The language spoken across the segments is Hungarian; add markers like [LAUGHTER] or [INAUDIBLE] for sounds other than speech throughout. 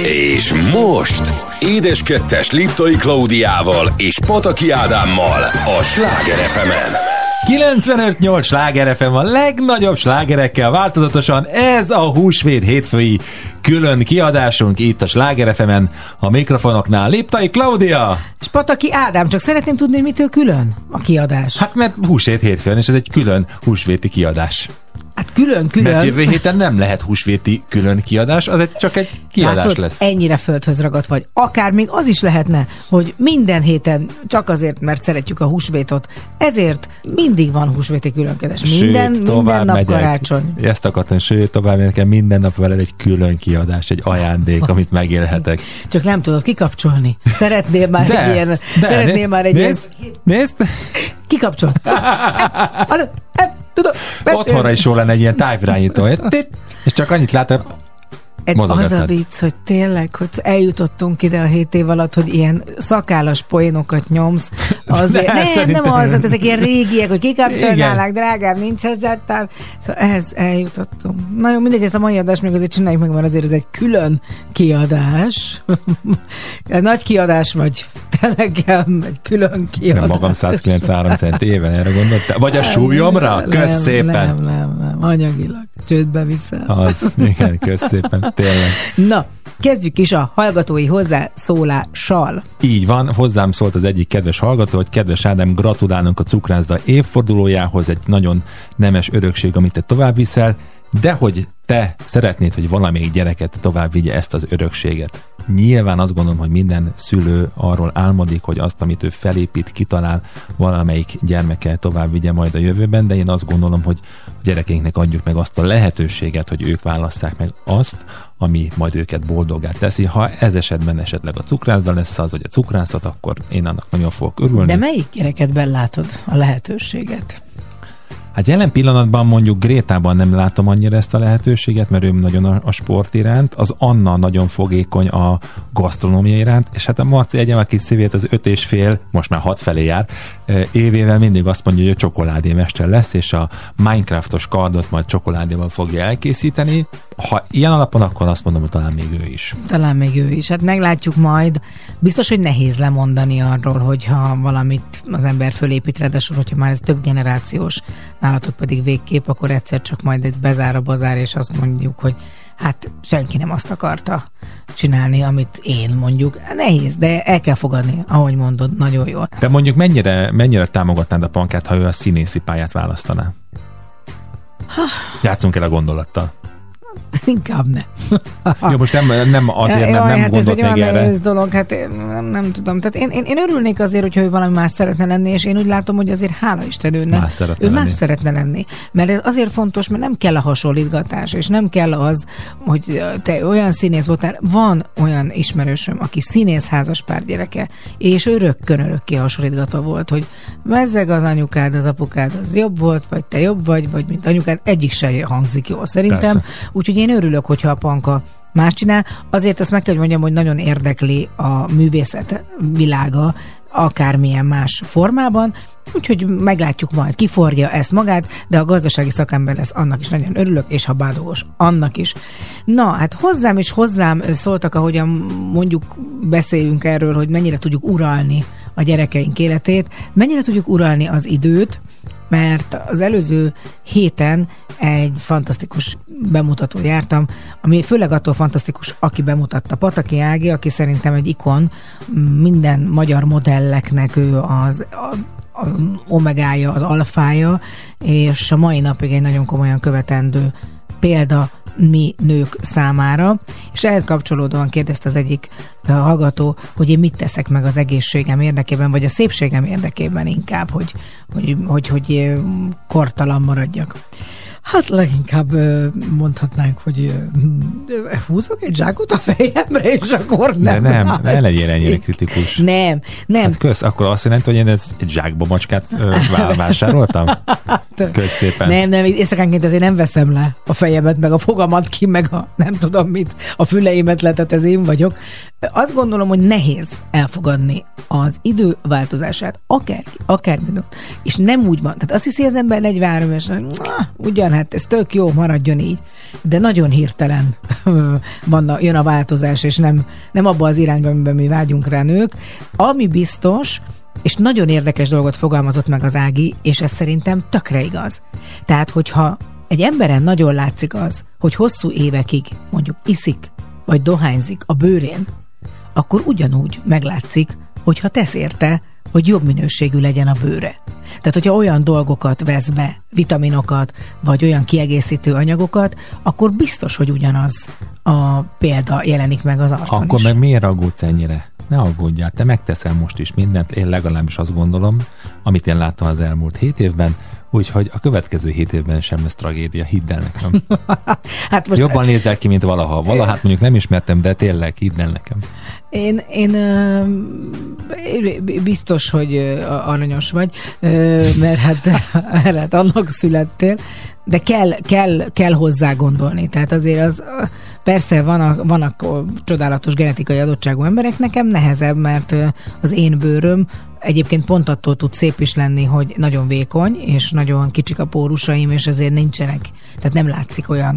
És most Édeskettes Liptai Klaudiával és Pataki Ádámmal a Sláger fm 95-8 sláger FM a legnagyobb slágerekkel változatosan ez a húsvét hétfői külön kiadásunk itt a Sláger fm a mikrofonoknál Liptai Klaudia. És Pataki Ádám, csak szeretném tudni, hogy mitől külön a kiadás. Hát mert húsvét hétfőn, és ez egy külön húsvéti kiadás. Hát külön, külön. Mert jövő héten nem lehet húsvéti külön kiadás, az egy, csak egy kiadás Látod, lesz. ennyire földhöz ragadt vagy. Akár még az is lehetne, hogy minden héten csak azért, mert szeretjük a húsvétot, ezért mindig van húsvéti különkedés. Minden, Sőt, minden nap megyek. karácsony. Ezt akartam, sőt, tovább megyek, minden nap veled egy külön kiadás, egy ajándék, amit megélhetek. Csak nem tudod kikapcsolni. Szeretnél már De, egy ilyen... de, szeretnél né- már egy nézd, ilyen... nézd, Kikapcsol. [LAUGHS] Tudom. otthonra is jó lenne egy ilyen távirányító, és csak annyit látom, Egy, az a vicc, hogy tényleg, hogy eljutottunk ide a hét év alatt, hogy ilyen szakállas poénokat nyomsz. [LAUGHS] Azért, De, nem, szerintem- nem az, hát ezek ilyen régiek, hogy kikapcsolnálak, Igen. drágám, nincs hozzá táv. Szóval ehhez eljutottunk. Na jó, mindegy, ezt a mai adást még azért csináljuk meg, mert azért ez egy külön kiadás. [LAUGHS] Nagy kiadás vagy. Te nekem egy külön kiadás. nem magam 193 cent éven, erre gondoltál? Vagy a súlyomra? Kösz szépen! Nem, nem, nem, anyagilag. Csődbe viszel. Az, igen, kösz szépen, tényleg. Na, kezdjük is a hallgatói hozzászólással. Így van, hozzám szólt az egyik kedves hallgató, hogy kedves Ádám, gratulálunk a cukrászda évfordulójához, egy nagyon nemes örökség, amit te tovább viszel, de hogy te szeretnéd, hogy valamelyik gyereket tovább vigye ezt az örökséget. Nyilván azt gondolom, hogy minden szülő arról álmodik, hogy azt, amit ő felépít, kitalál, valamelyik gyermeke tovább vigye majd a jövőben, de én azt gondolom, hogy a gyerekeinknek adjuk meg azt a lehetőséget, hogy ők válasszák meg azt, ami majd őket boldoggá teszi. Ha ez esetben esetleg a cukrászda lesz az, vagy a cukrászat, akkor én annak nagyon fogok örülni. De melyik gyerekedben látod a lehetőséget? Hát jelen pillanatban mondjuk Grétában nem látom annyira ezt a lehetőséget, mert ő nagyon a, a sport iránt, az Anna nagyon fogékony a gasztronómia iránt, és hát a Marci egyem a kis szívét az öt és fél, most már hat felé jár, évével mindig azt mondja, hogy ő csokoládémester lesz, és a Minecraftos kardot majd csokoládéval fogja elkészíteni. Ha ilyen alapon, akkor azt mondom, hogy talán még ő is. Talán még ő is. Hát meglátjuk majd. Biztos, hogy nehéz lemondani arról, hogyha valamit az ember fölépít, ráadásul, hogyha már ez több generációs, nálatok pedig végkép, akkor egyszer csak majd egy bezár a bazár, és azt mondjuk, hogy hát senki nem azt akarta csinálni, amit én mondjuk. Nehéz, de el kell fogadni, ahogy mondod, nagyon jól. Te mondjuk mennyire, mennyire támogatnád a pankát, ha ő a színészi pályát választaná? Játszunk el a gondolattal. Inkább ne. [LAUGHS] Jó, most nem, nem azért, Jaj, nem hát ez egy még olyan nehéz dolog, hát én nem, nem tudom. Tehát én, én, én örülnék azért, hogyha ő valami más szeretne lenni, és én úgy látom, hogy azért hála Isten ő, nem. Más szeretne ő lenni. más szeretne lenni. Mert ez azért fontos, mert nem kell a hasonlítgatás, és nem kell az, hogy te olyan színész voltál. Van olyan ismerősöm, aki színész házas pár gyereke, és ő rökkön örökké hasonlítgatva volt, hogy mezzeg az anyukád, az apukád, az jobb volt, vagy te jobb vagy, vagy mint anyukád, egyik se hangzik jól szerintem. Persze. Úgyhogy én örülök, hogyha a panka más csinál. Azért azt meg kell, hogy mondjam, hogy nagyon érdekli a művészet világa, akármilyen más formában, úgyhogy meglátjuk majd, kiforja ezt magát, de a gazdasági szakember lesz, annak is nagyon örülök, és ha bádogos, annak is. Na, hát hozzám és hozzám szóltak, ahogyan mondjuk beszéljünk erről, hogy mennyire tudjuk uralni a gyerekeink életét, mennyire tudjuk uralni az időt, mert az előző héten egy fantasztikus bemutató jártam, ami főleg attól fantasztikus, aki bemutatta. Pataki Ági, aki szerintem egy ikon, minden magyar modelleknek ő az a, a omegája, az alfája, és a mai napig egy nagyon komolyan követendő példa mi nők számára, és ehhez kapcsolódóan kérdezte az egyik hallgató, hogy én mit teszek meg az egészségem érdekében, vagy a szépségem érdekében inkább, hogy, hogy, hogy, hogy kortalan maradjak. Hát leginkább mondhatnánk, hogy húzok egy zsákot a fejemre, és akkor De nem nem, ne látszik. legyél ennyire kritikus. Nem, nem. Hát kösz, akkor azt jelenti, hogy én egy zsákba macskát vásároltam? [LAUGHS] Kösz szépen. Nem, nem, éjszakánként azért nem veszem le a fejemet, meg a fogamat ki, meg a nem tudom mit, a füleimet letet, ez én vagyok. Azt gondolom, hogy nehéz elfogadni az idő változását, akár, akár és nem úgy van. Tehát azt hiszi az ember 43 évesen, ugyan, hát ez tök jó, maradjon így. De nagyon hirtelen [LAUGHS] van, jön a változás, és nem, nem abba az irányba, amiben mi vágyunk rá nők. Ami biztos, és nagyon érdekes dolgot fogalmazott meg az Ági, és ez szerintem tökre igaz. Tehát, hogyha egy emberen nagyon látszik az, hogy hosszú évekig mondjuk iszik, vagy dohányzik a bőrén, akkor ugyanúgy meglátszik, hogyha tesz érte, hogy jobb minőségű legyen a bőre. Tehát, hogyha olyan dolgokat vesz be, vitaminokat, vagy olyan kiegészítő anyagokat, akkor biztos, hogy ugyanaz a példa jelenik meg az arcon Akkor is. meg miért aggódsz ennyire? Ne aggódjál, te megteszel most is mindent, én legalábbis azt gondolom, amit én láttam az elmúlt hét évben, úgyhogy a következő hét évben sem lesz tragédia, hidd el nekem. [LAUGHS] hát most Jobban nézel ki, mint valaha. Valahát mondjuk nem ismertem, de tényleg, hidd el nekem. Én, én biztos, hogy aranyos vagy, mert hát, [LAUGHS] hát annak születtél, de kell, kell, kell hozzá gondolni. Tehát azért az, persze vannak, vannak csodálatos genetikai adottságú emberek, nekem nehezebb, mert az én bőröm Egyébként pont attól tud szép is lenni, hogy nagyon vékony, és nagyon kicsik a pórusaim, és ezért nincsenek, tehát nem látszik olyan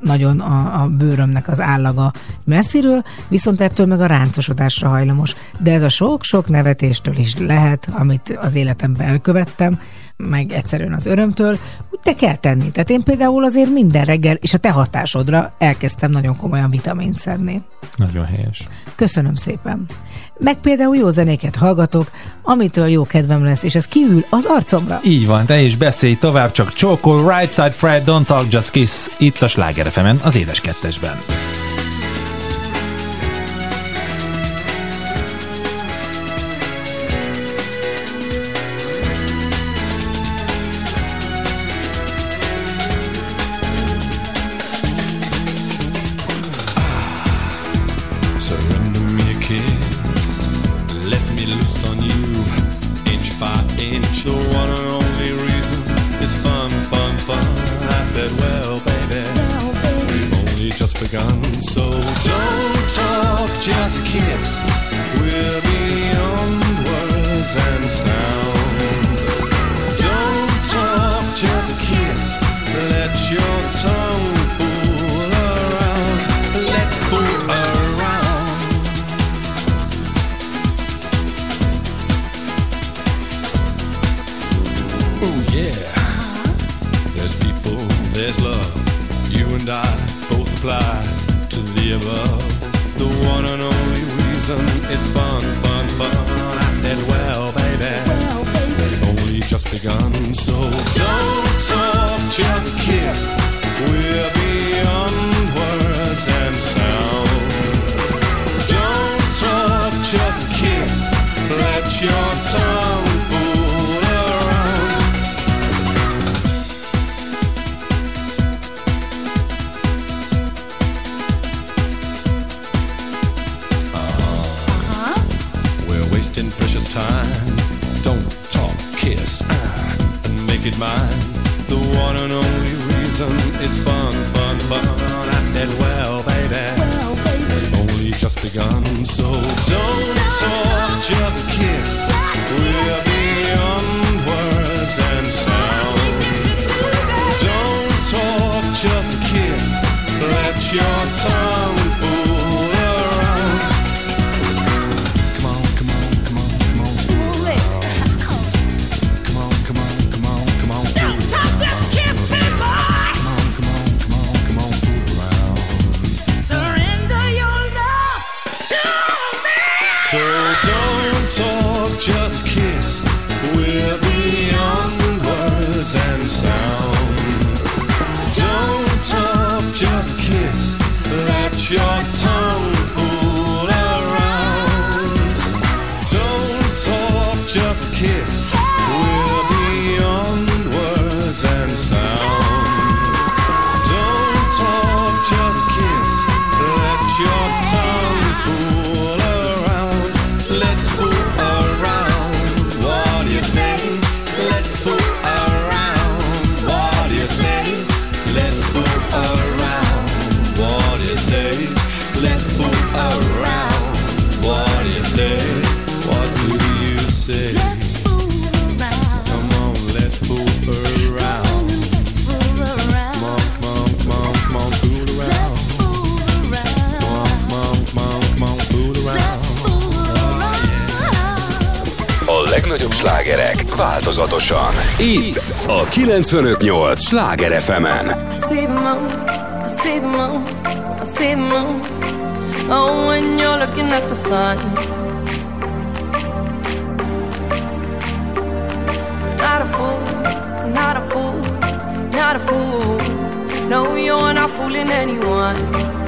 nagyon a, a bőrömnek az állaga messziről, viszont ettől meg a ráncosodásra hajlamos. De ez a sok-sok nevetéstől is lehet, amit az életemben elkövettem, meg egyszerűen az örömtől, te kell tenni. Tehát én például azért minden reggel, és a te hatásodra elkezdtem nagyon komolyan vitamint szedni. Nagyon helyes. Köszönöm szépen. Meg például jó zenéket hallgatok, amitől jó kedvem lesz, és ez kiül az arcomra. Így van, te is beszélj tovább, csak csókol, right side Fred, don't talk, just kiss, itt a Sláger az édes kettesben. Little változatosan. Itt a 958 Sláger the moon. Oh, when you're looking at the sun. Not a fool, not a fool, not a fool. No, you're not fooling anyone.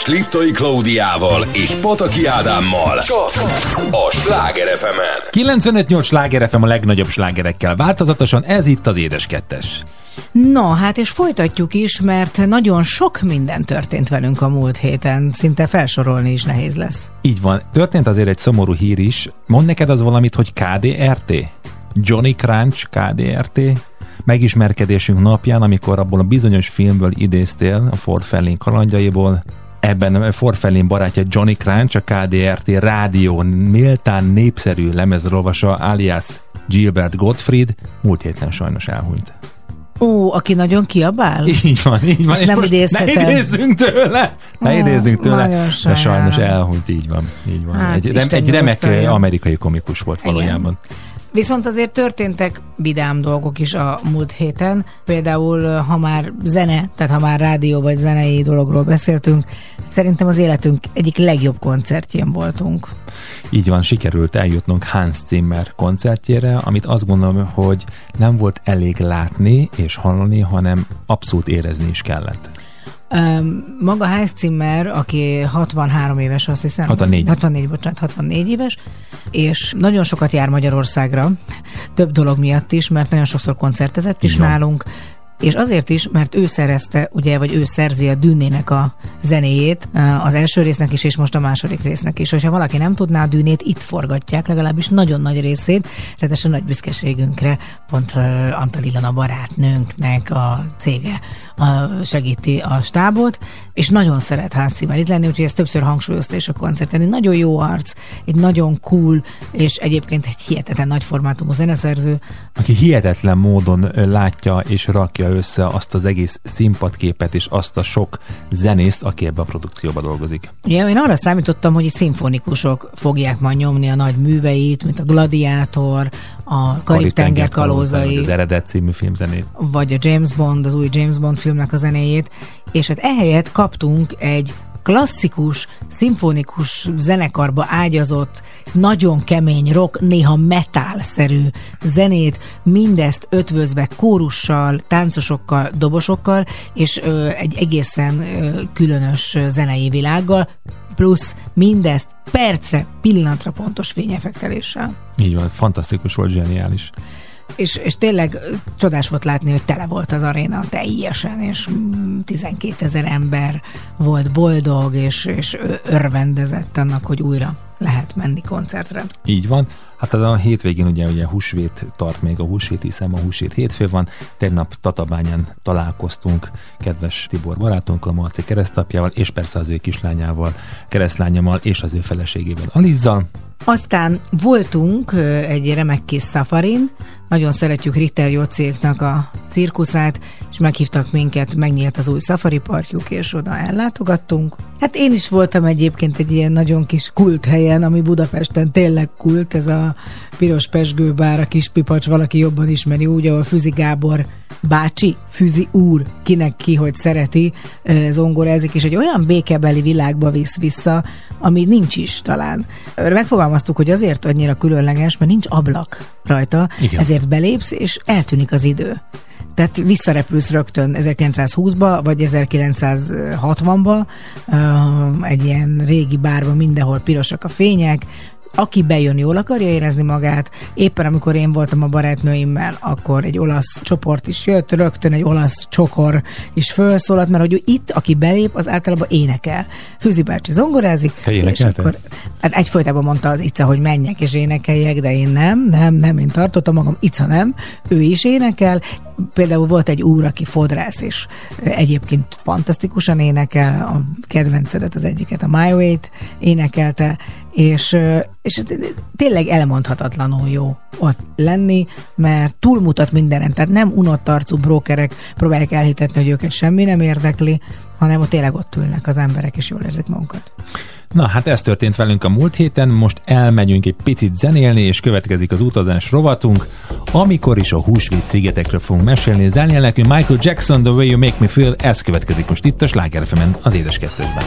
Kettes Liptai Klaudiával és Pataki Ádámmal. Csak a Sláger FM-en. 95-8 sláger FM a legnagyobb slágerekkel változatosan, ez itt az Édes Kettes. No, hát és folytatjuk is, mert nagyon sok minden történt velünk a múlt héten. Szinte felsorolni is nehéz lesz. Így van. Történt azért egy szomorú hír is. Mond neked az valamit, hogy KDRT? Johnny Crunch KDRT? Megismerkedésünk napján, amikor abból a bizonyos filmből idéztél, a Ford Fellin kalandjaiból, ebben Fellin barátja Johnny Crunch, a KDRT rádió méltán népszerű lemezrovasa alias Gilbert Gottfried múlt héten sajnos elhunyt. Ó, aki nagyon kiabál? Így van, így van. És nem idézhetem. Ne idézzünk tőle! Ne Ó, idézzünk tőle! De sajnálom. sajnos elhunyt, így van. Így van. Hát, egy, rem, egy remek eh, amerikai komikus volt Igen. Viszont azért történtek vidám dolgok is a múlt héten. Például, ha már zene, tehát ha már rádió vagy zenei dologról beszéltünk, szerintem az életünk egyik legjobb koncertjén voltunk. Így van, sikerült eljutnunk Hans Zimmer koncertjére, amit azt gondolom, hogy nem volt elég látni és hallani, hanem abszolút érezni is kellett. Maga Heinz Zimmer, aki 63 éves, azt hiszem. 64. 64, bocsánat, 64 éves, és nagyon sokat jár Magyarországra, több dolog miatt is, mert nagyon sokszor koncertezett is nálunk, és azért is, mert ő szerezte, ugye, vagy ő szerzi a Dűnének a zenéjét, az első résznek is, és most a második résznek is. Hogyha valaki nem tudná a Dűnét, itt forgatják, legalábbis nagyon nagy részét, ráadásul nagy büszkeségünkre, pont uh, Antal Ilona barátnőnknek a cége segíti a stábot, és nagyon szeret házszínben itt lenni, úgyhogy ezt többször hangsúlyozta is a koncerten. Egy nagyon jó arc, egy nagyon cool, és egyébként egy hihetetlen nagy formátumú zeneszerző. Aki hihetetlen módon látja és rakja össze azt az egész színpadképet és azt a sok zenészt, aki ebbe a produkcióba dolgozik. Ugye én arra számítottam, hogy itt szimfonikusok fogják majd nyomni a nagy műveit, mint a Gladiátor, a Karib-tenger kalózai, az eredet című filmzenét. vagy a James Bond, az új James Bond filmnek a zenéjét, és hát ehelyett kaptunk egy klasszikus, szimfonikus zenekarba ágyazott, nagyon kemény rock, néha metal-szerű zenét, mindezt ötvözve kórussal, táncosokkal, dobosokkal, és ö, egy egészen ö, különös zenei világgal, plusz mindezt percre, pillanatra pontos fényefekteléssel. Így van, fantasztikus volt, zseniális. És, és tényleg csodás volt látni, hogy tele volt az aréna teljesen, és mm, 12 ezer ember volt boldog, és, és örvendezett annak, hogy újra lehet menni koncertre. Így van. Hát a hétvégén ugye, ugye húsvét tart még a húsvét, hiszen a húsvét hétfő van. Tegnap Tatabányán találkoztunk kedves Tibor barátunkkal, Marci keresztapjával, és persze az ő kislányával, keresztlányommal, és az ő feleségével, Alizzal. Aztán voltunk egy remek kis szafarin, nagyon szeretjük Ritter Jocéknak a cirkuszát, és meghívtak minket, megnyílt az új szafari parkjuk, és oda ellátogattunk. Hát én is voltam egyébként egy ilyen nagyon kis kult helyen, ami Budapesten tényleg kult, ez a piros pesgőbár, a kis pipacs, valaki jobban ismeri úgy, ahol Füzi Gábor bácsi, Füzi úr, kinek ki, hogy szereti, zongorázik, és egy olyan békebeli világba visz vissza, ami nincs is talán. Megfogalmaztuk, hogy azért annyira különleges, mert nincs ablak rajta, Igen. ezért belépsz, és eltűnik az idő. Tehát visszarepülsz rögtön 1920-ba, vagy 1960-ba, ö, egy ilyen régi bárba, mindenhol pirosak a fények, aki bejön, jól akarja érezni magát. Éppen amikor én voltam a barátnőimmel, akkor egy olasz csoport is jött, rögtön egy olasz csokor is felszólalt, mert hogy itt, aki belép, az általában énekel. Fűzi bácsi zongorázik, Te és akkor hát egyfolytában mondta az Ica, hogy menjek és énekeljek, de én nem, nem, nem, én tartottam magam, Ica nem, ő is énekel, például volt egy úr, aki fodrász, és egyébként fantasztikusan énekel, a kedvencedet az egyiket, a My Way-t énekelte, és, és tényleg elmondhatatlanul jó ott lenni, mert túlmutat mindenen, tehát nem unott arcú brókerek próbálják elhitetni, hogy őket semmi nem érdekli, hanem ott tényleg ott ülnek az emberek, és jól érzik magukat. Na hát ez történt velünk a múlt héten, most elmegyünk egy picit zenélni, és következik az utazás rovatunk, amikor is a húsvét szigetekről fogunk mesélni. Zenél nekünk Michael Jackson, The Way You Make Me Feel, ez következik most itt a Sláger az Édes Kettősben.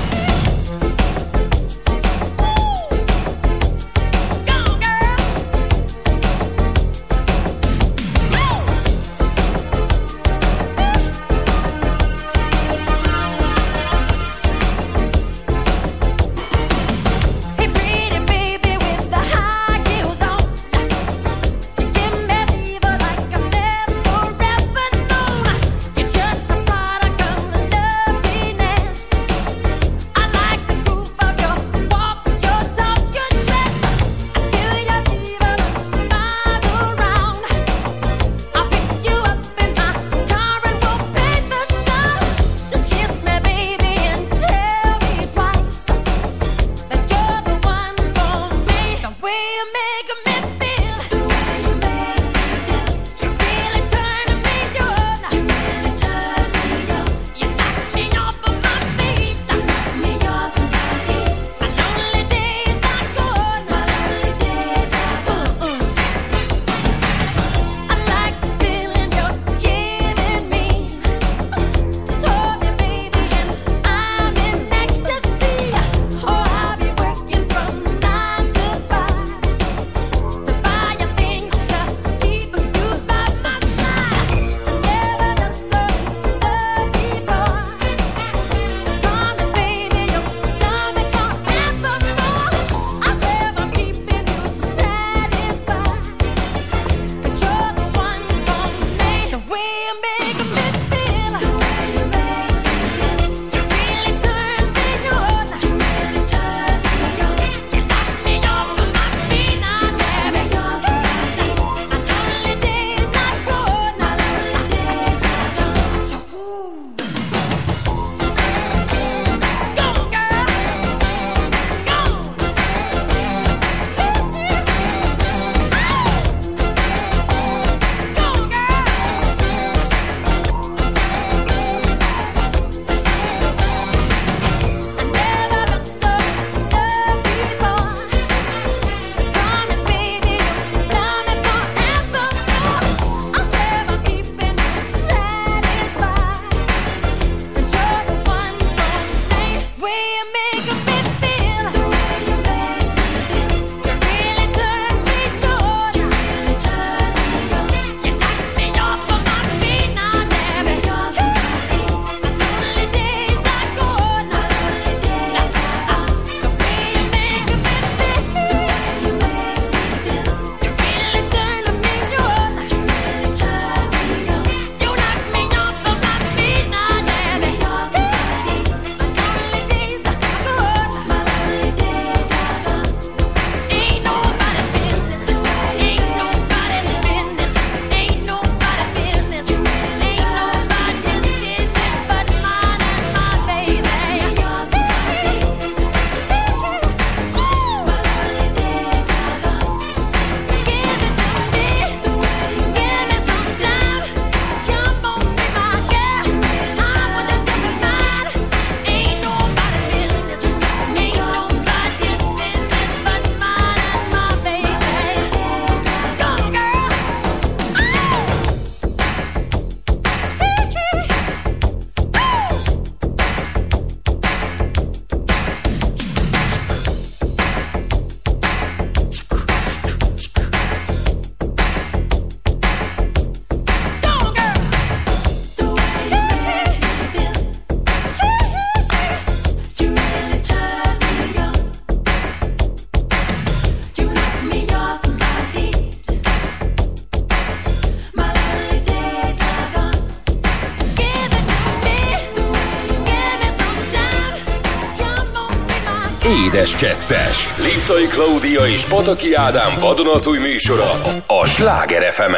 Édes Kettes. Liptai Klaudia és Pataki Ádám vadonatúj műsora a Sláger fm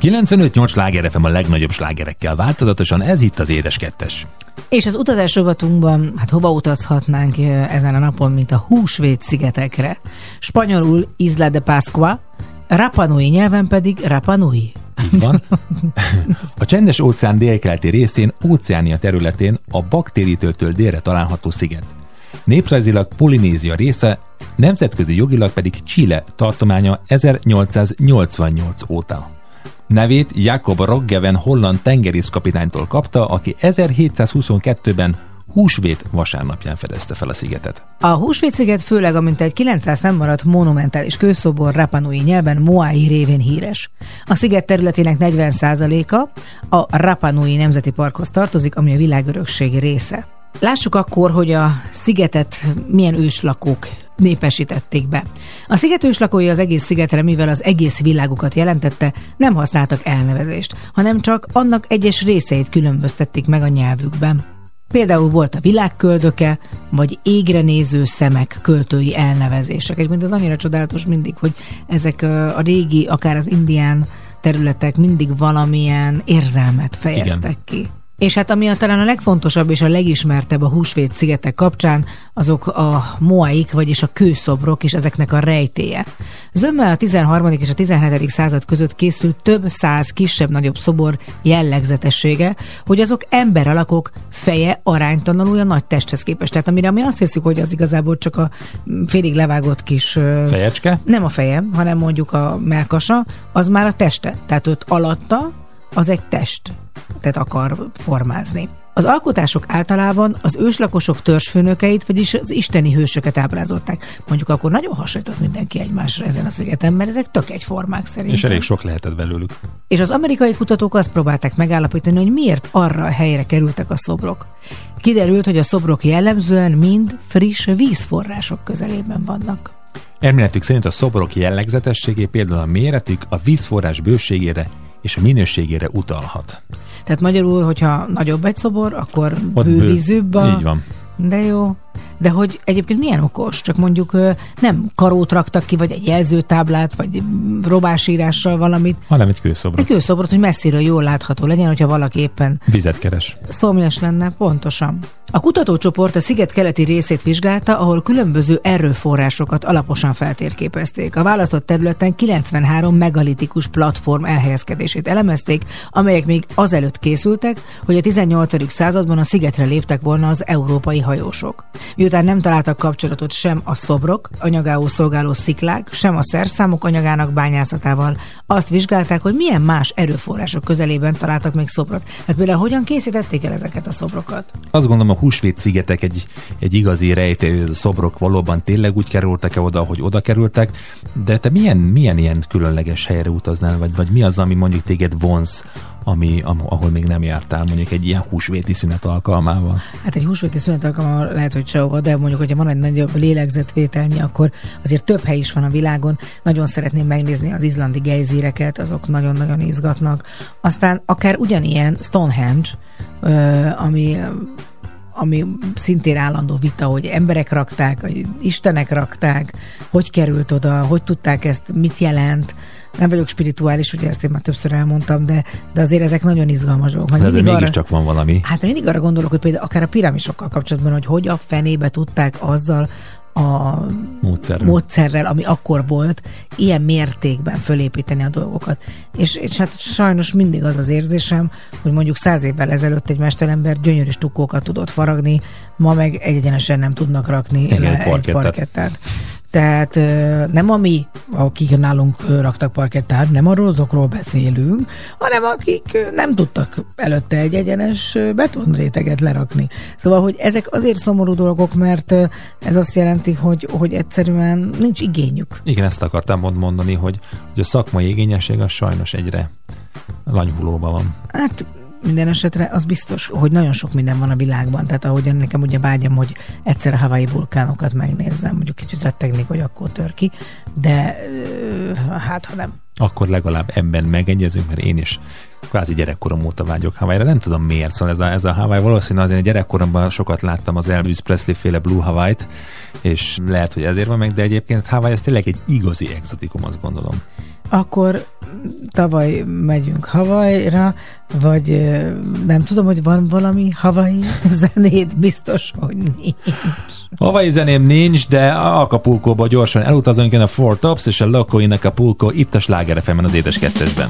95-8 sláger FM a legnagyobb slágerekkel változatosan, ez itt az Édes Kettes. És az utazás rovatunkban, hát hova utazhatnánk ezen a napon, mint a Húsvét szigetekre. Spanyolul Isla de Pascua, Rapanui nyelven pedig Rapanui. Így van. [LAUGHS] A csendes óceán délkeleti részén, óceánia területén a baktériitöltől délre található sziget. Néprajzilag Polinézia része, nemzetközi jogilag pedig Chile tartománya 1888 óta. Nevét Jakob Roggeven holland tengerészkapitánytól kapta, aki 1722-ben húsvét vasárnapján fedezte fel a szigetet. A Húsvét-sziget főleg a mintegy 900 fennmaradt monumentális kőszobor Rapanui nyelven Moai révén híres. A sziget területének 40%-a a Rapanui Nemzeti Parkhoz tartozik, ami a világörökség része. Lássuk akkor, hogy a szigetet milyen őslakók népesítették be. A sziget őslakói az egész szigetre, mivel az egész világukat jelentette, nem használtak elnevezést, hanem csak annak egyes részeit különböztették meg a nyelvükben. Például volt a világköldöke, vagy égre néző szemek költői elnevezések. Egyébként az annyira csodálatos mindig, hogy ezek a régi, akár az indián területek mindig valamilyen érzelmet fejeztek Igen. ki. És hát ami a talán a legfontosabb és a legismertebb a húsvét szigetek kapcsán, azok a moaik, vagyis a kőszobrok és ezeknek a rejtéje. Zömmel a 13. és a 17. század között készült több száz kisebb-nagyobb szobor jellegzetessége, hogy azok ember alakok feje aránytalanul a nagy testhez képest. Tehát amire mi azt hiszük, hogy az igazából csak a félig levágott kis... Fejecske? nem a feje, hanem mondjuk a melkasa, az már a teste. Tehát ott alatta az egy test, tehát akar formázni. Az alkotások általában az őslakosok törzsfőnökeit, vagyis az isteni hősöket ábrázolták. Mondjuk akkor nagyon hasonlított mindenki egymásra ezen a szigeten, mert ezek tök egyformák szerintem. És elég sok lehetett belőlük. És az amerikai kutatók azt próbálták megállapítani, hogy miért arra a helyre kerültek a szobrok. Kiderült, hogy a szobrok jellemzően mind friss vízforrások közelében vannak. Elméletük szerint a szobrok jellegzetességé például a méretük, a vízforrás bőségére és a minőségére utalhat. Tehát magyarul, hogyha nagyobb egy szobor, akkor Ott bővízűbb a... Így van. De jó. De hogy egyébként milyen okos? Csak mondjuk nem karót raktak ki, vagy egy jelzőtáblát, vagy robásírással valamit. Hanem egy kőszobra. Egy kőszobrot, hogy messziről jól látható legyen, hogyha valaki éppen Vizet keres. szomjas lenne, pontosan. A kutatócsoport a sziget keleti részét vizsgálta, ahol különböző erőforrásokat alaposan feltérképezték. A választott területen 93 megalitikus platform elhelyezkedését elemezték, amelyek még azelőtt készültek, hogy a 18. században a szigetre léptek volna az európai hajósok. Miután nem találtak kapcsolatot sem a szobrok, anyagául szolgáló sziklák, sem a szerszámok anyagának bányászatával, azt vizsgálták, hogy milyen más erőforrások közelében találtak még szobrot. Hát például hogyan készítették el ezeket a szobrokat? Azt gondolom a húsvét szigetek egy, egy igazi rejtély, hogy a szobrok valóban tényleg úgy kerültek-e oda, hogy oda kerültek, de te milyen, milyen ilyen különleges helyre utaznál, vagy, vagy mi az, ami mondjuk téged vonz, ami, am- ahol még nem jártál, mondjuk egy ilyen húsvéti szünet alkalmával? Hát egy húsvéti szünet alkalommal lehet, hogy sehova, de mondjuk, hogyha van egy nagyobb lélegzetvételnyi, akkor azért több hely is van a világon. Nagyon szeretném megnézni az izlandi gejzíreket, azok nagyon-nagyon izgatnak. Aztán akár ugyanilyen Stonehenge, ami ami szintén állandó vita, hogy emberek rakták, hogy istenek rakták, hogy került oda, hogy tudták ezt, mit jelent. Nem vagyok spirituális, ugye ezt én már többször elmondtam, de, de azért ezek nagyon izgalmas dolgok. Majd De mindig mégiscsak van valami. Hát mindig arra gondolok, hogy például akár a piramisokkal kapcsolatban, hogy hogy a fenébe tudták azzal a Módszerrel. módszerrel, ami akkor volt, ilyen mértékben fölépíteni a dolgokat. És, és hát sajnos mindig az az érzésem, hogy mondjuk száz évvel ezelőtt egy mesterember gyönyörű stukkókat tudott faragni, ma meg egyenesen nem tudnak rakni Igen, le egy egy parkettát. parkettát. Tehát nem a mi, akik nálunk raktak parkettát, nem arról azokról beszélünk, hanem akik nem tudtak előtte egy egyenes betonréteget lerakni. Szóval, hogy ezek azért szomorú dolgok, mert ez azt jelenti, hogy, hogy egyszerűen nincs igényük. Igen, ezt akartam mond- mondani, hogy, hogy a szakmai igényesség az sajnos egyre lanyhulóban van. Hát minden esetre az biztos, hogy nagyon sok minden van a világban. Tehát ahogyan nekem ugye vágyam, hogy egyszer a havai vulkánokat megnézzem, mondjuk kicsit rettegnék, hogy akkor tör ki, de hát ha nem. Akkor legalább ebben megegyezünk, mert én is kvázi gyerekkorom óta vágyok Hawaii-ra. Nem tudom miért, szóval ez a, ez a Hawaii valószínűleg azért gyerekkoromban sokat láttam az Elvis Presley féle Blue Hawaii-t, és lehet, hogy ezért van meg, de egyébként Hawaii ez tényleg egy igazi exotikum, azt gondolom akkor tavaly megyünk Havajra, vagy nem tudom, hogy van valami havai [LAUGHS] zenét, biztos, hogy nincs. Havai zeném nincs, de Acapulco-ba gyorsan elutazunk, jön a Four Tops és a Loco in Acapulco itt a Sláger az édes kettesben.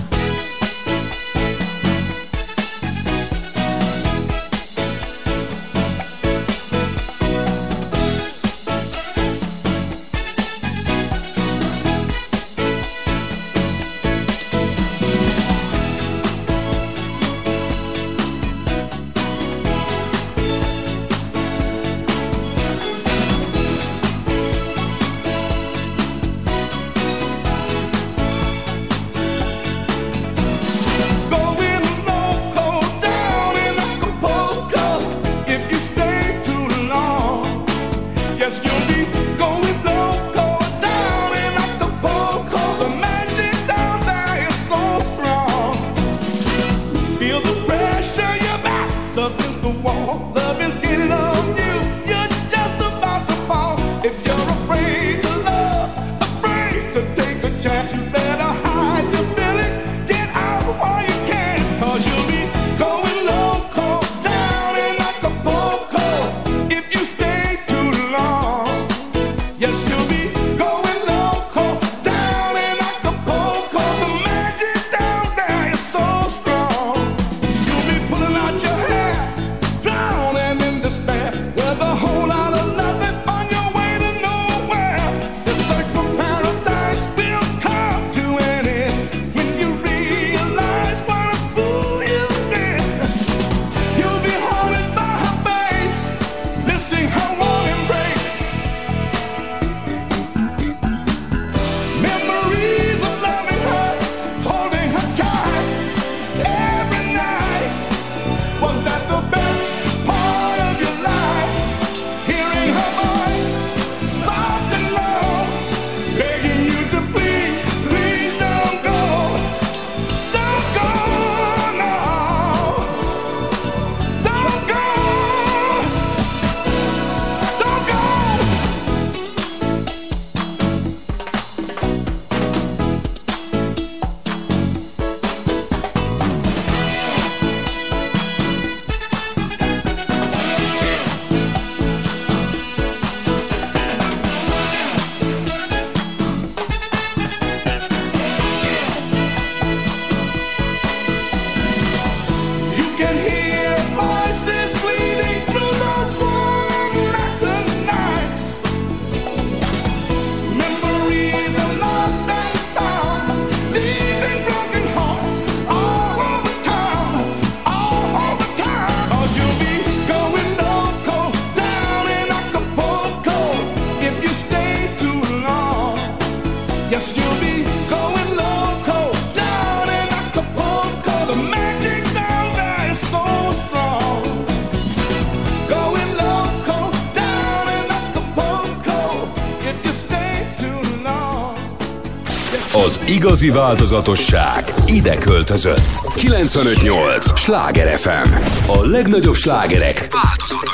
igazi változatosság ide költözött. 958! Sláger FM! A legnagyobb slágerek változatos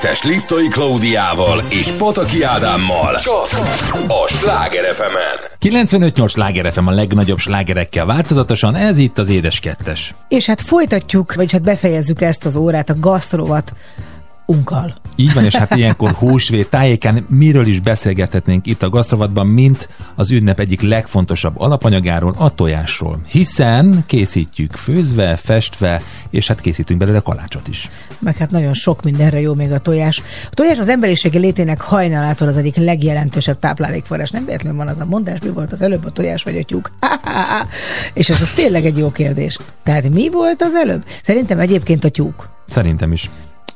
2-es Liptai Klaudiával és Pataki Ádámmal. Csak a Sláger fm 95-8 Sláger FM a legnagyobb slágerekkel változatosan, ez itt az Édes Kettes. És hát folytatjuk, vagy hát befejezzük ezt az órát a gasztrovat unkal. Így van, és hát ilyenkor húsvét tájékán miről is beszélgethetnénk itt a gasztrovatban, mint az ünnep egyik legfontosabb alapanyagáról, a tojásról. Hiszen készítjük főzve, festve, és hát készítünk belőle kalácsot is. Meg hát nagyon sok mindenre jó még a tojás. A tojás az emberiségi létének hajnalától az egyik legjelentősebb táplálékforrás. Nem véletlenül van az a mondás, mi volt az előbb, a tojás vagy a tyúk. És ez tényleg egy jó kérdés. Tehát mi volt az előbb? Szerintem egyébként a tyúk. Szerintem is.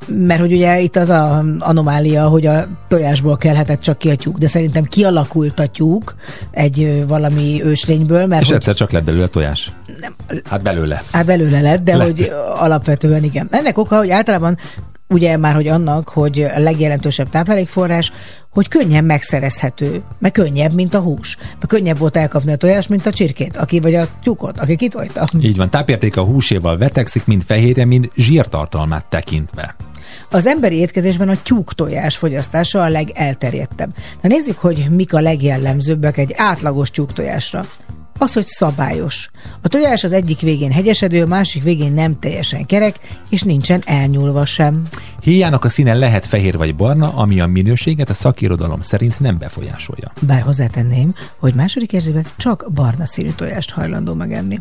Mert hogy ugye itt az a anomália, hogy a tojásból kelhetett csak ki a tyúk, de szerintem kialakult a tyúk egy valami őslényből, mert És hogy, egyszer csak lett belőle tojás. Hát belőle. hát belőle lett, de Lett. hogy alapvetően igen. Ennek oka, hogy általában ugye már, hogy annak, hogy a legjelentősebb táplálékforrás, hogy könnyen megszerezhető, meg könnyebb, mint a hús. Meg könnyebb volt elkapni a tojást, mint a csirkét, aki vagy a tyúkot, aki kitojta. Így van, tápértéke a húséval vetekszik, mind fehérje, mind zsírtartalmát tekintve. Az emberi étkezésben a tyúk tojás fogyasztása a legelterjedtebb. Na nézzük, hogy mik a legjellemzőbbek egy átlagos tyúk tojásra. Az, hogy szabályos. A tojás az egyik végén hegyesedő, a másik végén nem teljesen kerek, és nincsen elnyúlva sem. Héjának a színe lehet fehér vagy barna, ami a minőséget a szakirodalom szerint nem befolyásolja. Bár hozzátenném, hogy második érzében csak barna színű tojást hajlandó megenni.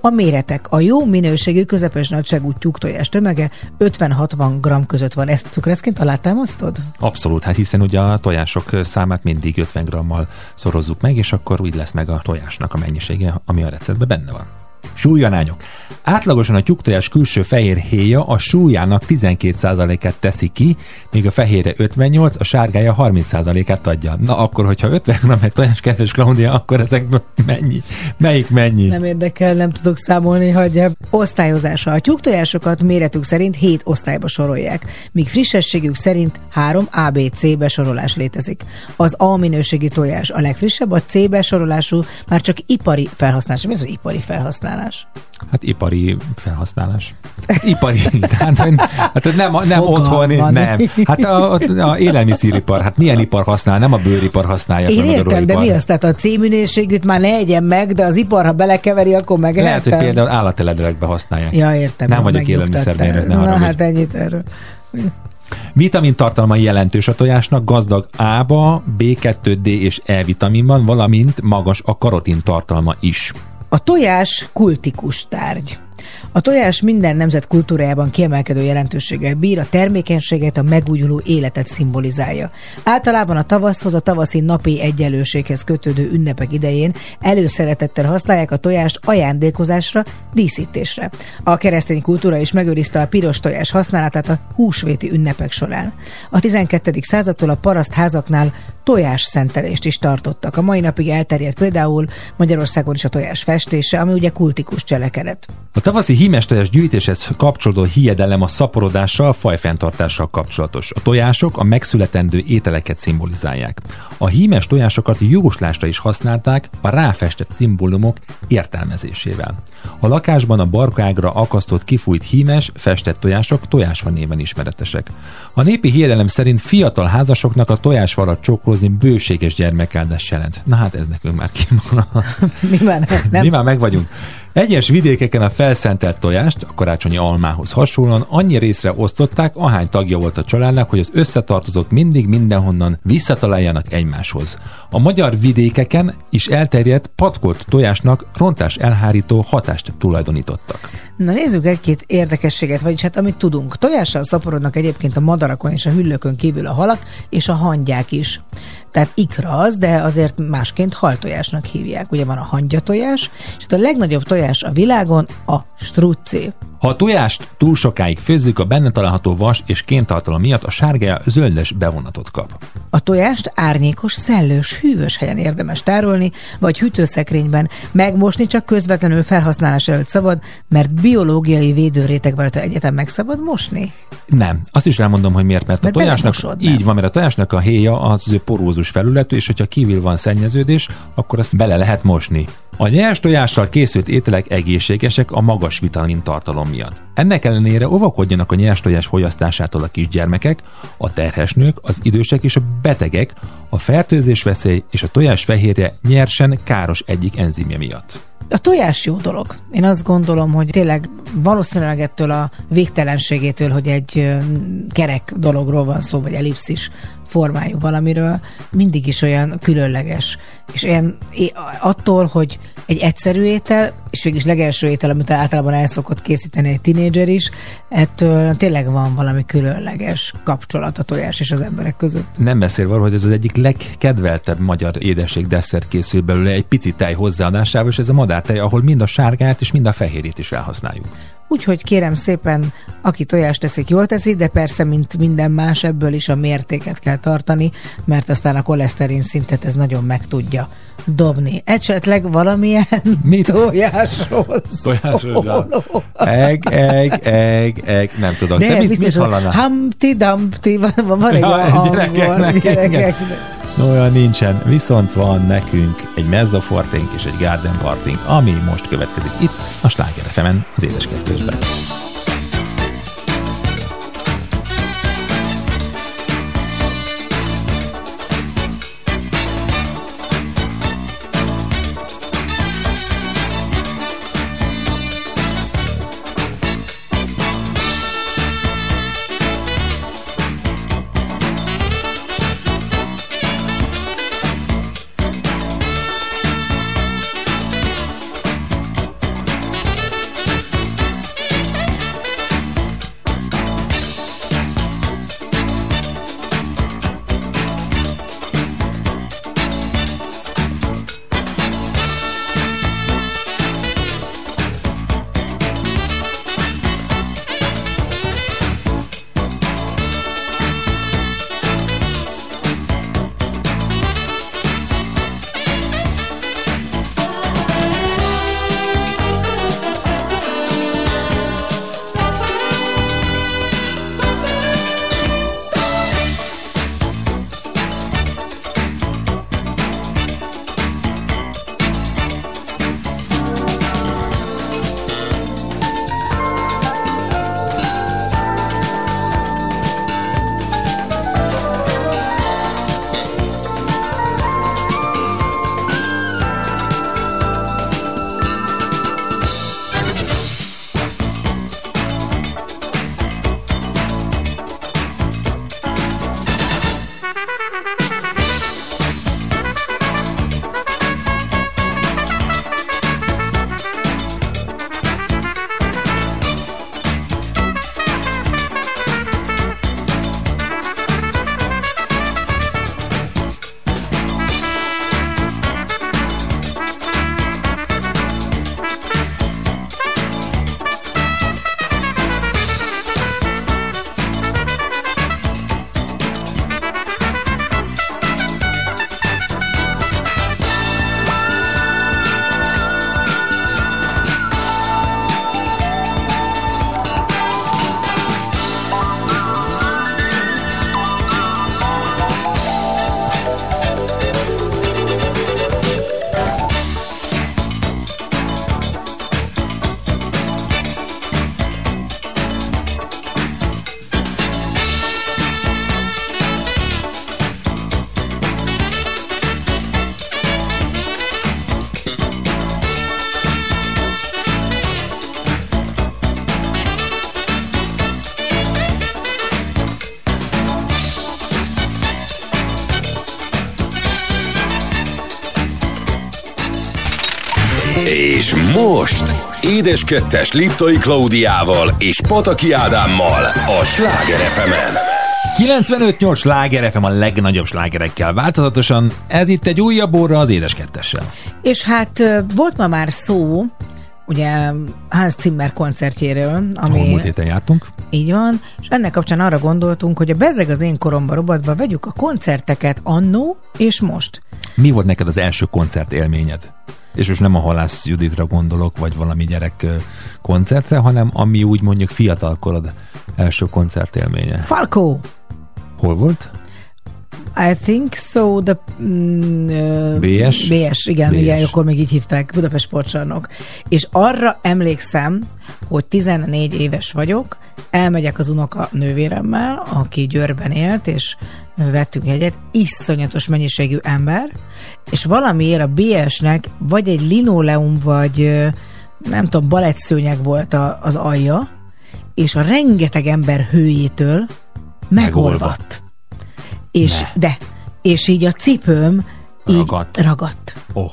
A méretek. A jó minőségű közepes nagyságú tyúk tojás tömege 50-60 g között van. Ezt cukrászként alátámasztod? Abszolút, hát hiszen ugye a tojások számát mindig 50 grammal szorozzuk meg, és akkor úgy lesz meg a tojásnak a mennyisége, ami a receptben benne van. Súlyarányok. Átlagosan a tyúktojás külső fehér héja a súlyának 12%-át teszi ki, míg a fehérje 58, a sárgája 30%-át adja. Na akkor, hogyha 50 g egy tojás, kedves Klaudia, akkor ezekből mennyi? Melyik mennyi? Nem érdekel, nem tudok számolni, hagyjam. Osztályozása. A tyúktojásokat méretük szerint 7 osztályba sorolják, míg frissességük szerint 3 ABC besorolás létezik. Az A minőségi tojás a legfrissebb, a C besorolású már csak ipari felhasználás. Mi az, ipari felhasználás? Hát ipari felhasználás. Ipari. [LAUGHS] hát, hogy- hát nem, nem otthoni, nem. Hát a, a, a élelmiszeripar, hát milyen ipar használ, nem a bőripar használja. Én értem, de mi az? Tehát a C minőségűt már ne egyen meg, de az ipar, ha belekeveri, akkor meg Lehet, hogy például állateledekbe használják. Ja, értem. Nem vagyok élelmiszermérnök, ne Na haragudj. hát ennyit erről. Vitamin tartalma jelentős a tojásnak, gazdag A-ba, B2, D és E vitaminban, valamint magas a karotin tartalma is. A tojás kultikus tárgy. A tojás minden nemzet kultúrájában kiemelkedő jelentőséggel bír, a termékenységet, a megújuló életet szimbolizálja. Általában a tavaszhoz, a tavaszi napi egyenlőséghez kötődő ünnepek idején előszeretettel használják a tojást ajándékozásra, díszítésre. A keresztény kultúra is megőrizte a piros tojás használatát a húsvéti ünnepek során. A 12. századtól a paraszt házaknál tojás szentelést is tartottak. A mai napig elterjedt például Magyarországon is a tojás festése, ami ugye kultikus cselekedet. A tavaszi hímes tojás gyűjtéshez kapcsolódó hiedelem a szaporodással, fajfenntartással kapcsolatos. A tojások a megszületendő ételeket szimbolizálják. A hímes tojásokat jóslásra is használták a ráfestett szimbólumok értelmezésével. A lakásban a barkágra akasztott kifújt hímes, festett tojások tojásfa néven ismeretesek. A népi hiedelem szerint fiatal házasoknak a tojásfalat csókolózni bőséges gyermekáldás jelent. Na hát ez nekünk már kimondva. [LAUGHS] Mi már nem? Mi már meg vagyunk. Egyes vidékeken a felszentelt tojást, a karácsonyi almához hasonlóan annyi részre osztották, ahány tagja volt a családnak, hogy az összetartozók mindig mindenhonnan visszataláljanak egymáshoz. A magyar vidékeken is elterjedt patkolt tojásnak rontás elhárító hatást tulajdonítottak. Na nézzük egy-két érdekességet, vagyis hát amit tudunk. Tojással szaporodnak egyébként a madarakon és a hüllőkön kívül a halak és a hangyák is. Tehát ikra az, de azért másként haltojásnak hívják. Ugye van a hangyatojás, és a legnagyobb tojás a világon a strucci. Ha a tojást túl sokáig főzzük, a benne található vas és kéntartalom miatt a sárgája zöldes bevonatot kap. A tojást árnyékos, szellős, hűvös helyen érdemes tárolni, vagy hűtőszekrényben. Megmosni csak közvetlenül felhasználás előtt szabad, mert biológiai védőréteg van, egyetem meg szabad mosni. Nem. Azt is elmondom, hogy miért, mert, Mert a tojásnak nem? így van, mert a tojásnak a héja az porózus felületű, és hogyha kívül van szennyeződés, akkor azt bele lehet mosni. A nyers tojással készült ételek egészségesek a magas vitamin tartalom miatt. Ennek ellenére óvakodjanak a nyers tojás fogyasztásától a kisgyermekek, a terhes nők, az idősek és a betegek a fertőzés veszély és a tojás fehérje nyersen káros egyik enzimje miatt. A tojás jó dolog. Én azt gondolom, hogy tényleg valószínűleg ettől a végtelenségétől, hogy egy kerek dologról van szó, vagy ellipszis formájú valamiről, mindig is olyan különleges. És én attól, hogy egy egyszerű étel, és végig legelső étel, amit általában el szokott készíteni egy tinédzser is, ettől tényleg van valami különleges kapcsolat a tojás és az emberek között. Nem beszél arról, hogy ez az egyik legkedveltebb magyar édesség desszert készül belőle egy pici tej hozzáadásával, és ez a madártej, ahol mind a sárgát és mind a fehérjét is felhasználjuk. Úgyhogy kérem szépen, aki tojást teszik, jól teszi, de persze, mint minden más, ebből is a mértéket kell tartani, mert aztán a koleszterin szintet ez nagyon meg tudja dobni. Esetleg valamilyen [LAUGHS] Mit? tojásról Tojásról. Eg, eg, eg, eg, nem tudok. De Te mit, biztos, mit hallanál? Humpty Dumpty, van, van egy Ja, olyan hangol, gyerekeknek, gyerekeknek. No, olyan nincsen, viszont van nekünk egy mezzoforténk és egy garden partink, ami most következik itt a Sláger az édes kettősben. Most Édes Kettes Liptai Klaudiával és Pataki Ádámmal a Sláger fm 95-8 sláger FM a legnagyobb slágerekkel változatosan. Ez itt egy újabb óra az édes kettessel. És hát volt ma már szó, ugye Hans Zimmer koncertjéről, Ahol ami múlt héten jártunk. így van, és ennek kapcsán arra gondoltunk, hogy a bezeg az én koromba robotba vegyük a koncerteket annó és most. Mi volt neked az első koncert élményed? És most nem a Halász Juditra gondolok, vagy valami gyerek koncertre, hanem ami úgy mondjuk fiatalkorod első koncertélménye. Falco! Hol volt? I think so, the... Mm, BS? BS, igen, BS. igen, akkor még így hívták, Budapest Sportcsarnok. És arra emlékszem, hogy 14 éves vagyok, elmegyek az unoka nővéremmel, aki Győrben élt, és vettünk egyet, iszonyatos mennyiségű ember, és valamiért a BS-nek vagy egy linoleum, vagy nem tudom, balettszőnyeg volt a, az alja, és a rengeteg ember hőjétől megolvadt. Megolvadt. És, Ne. de, és így a cipőm így Ragadt. ragadt. Oh.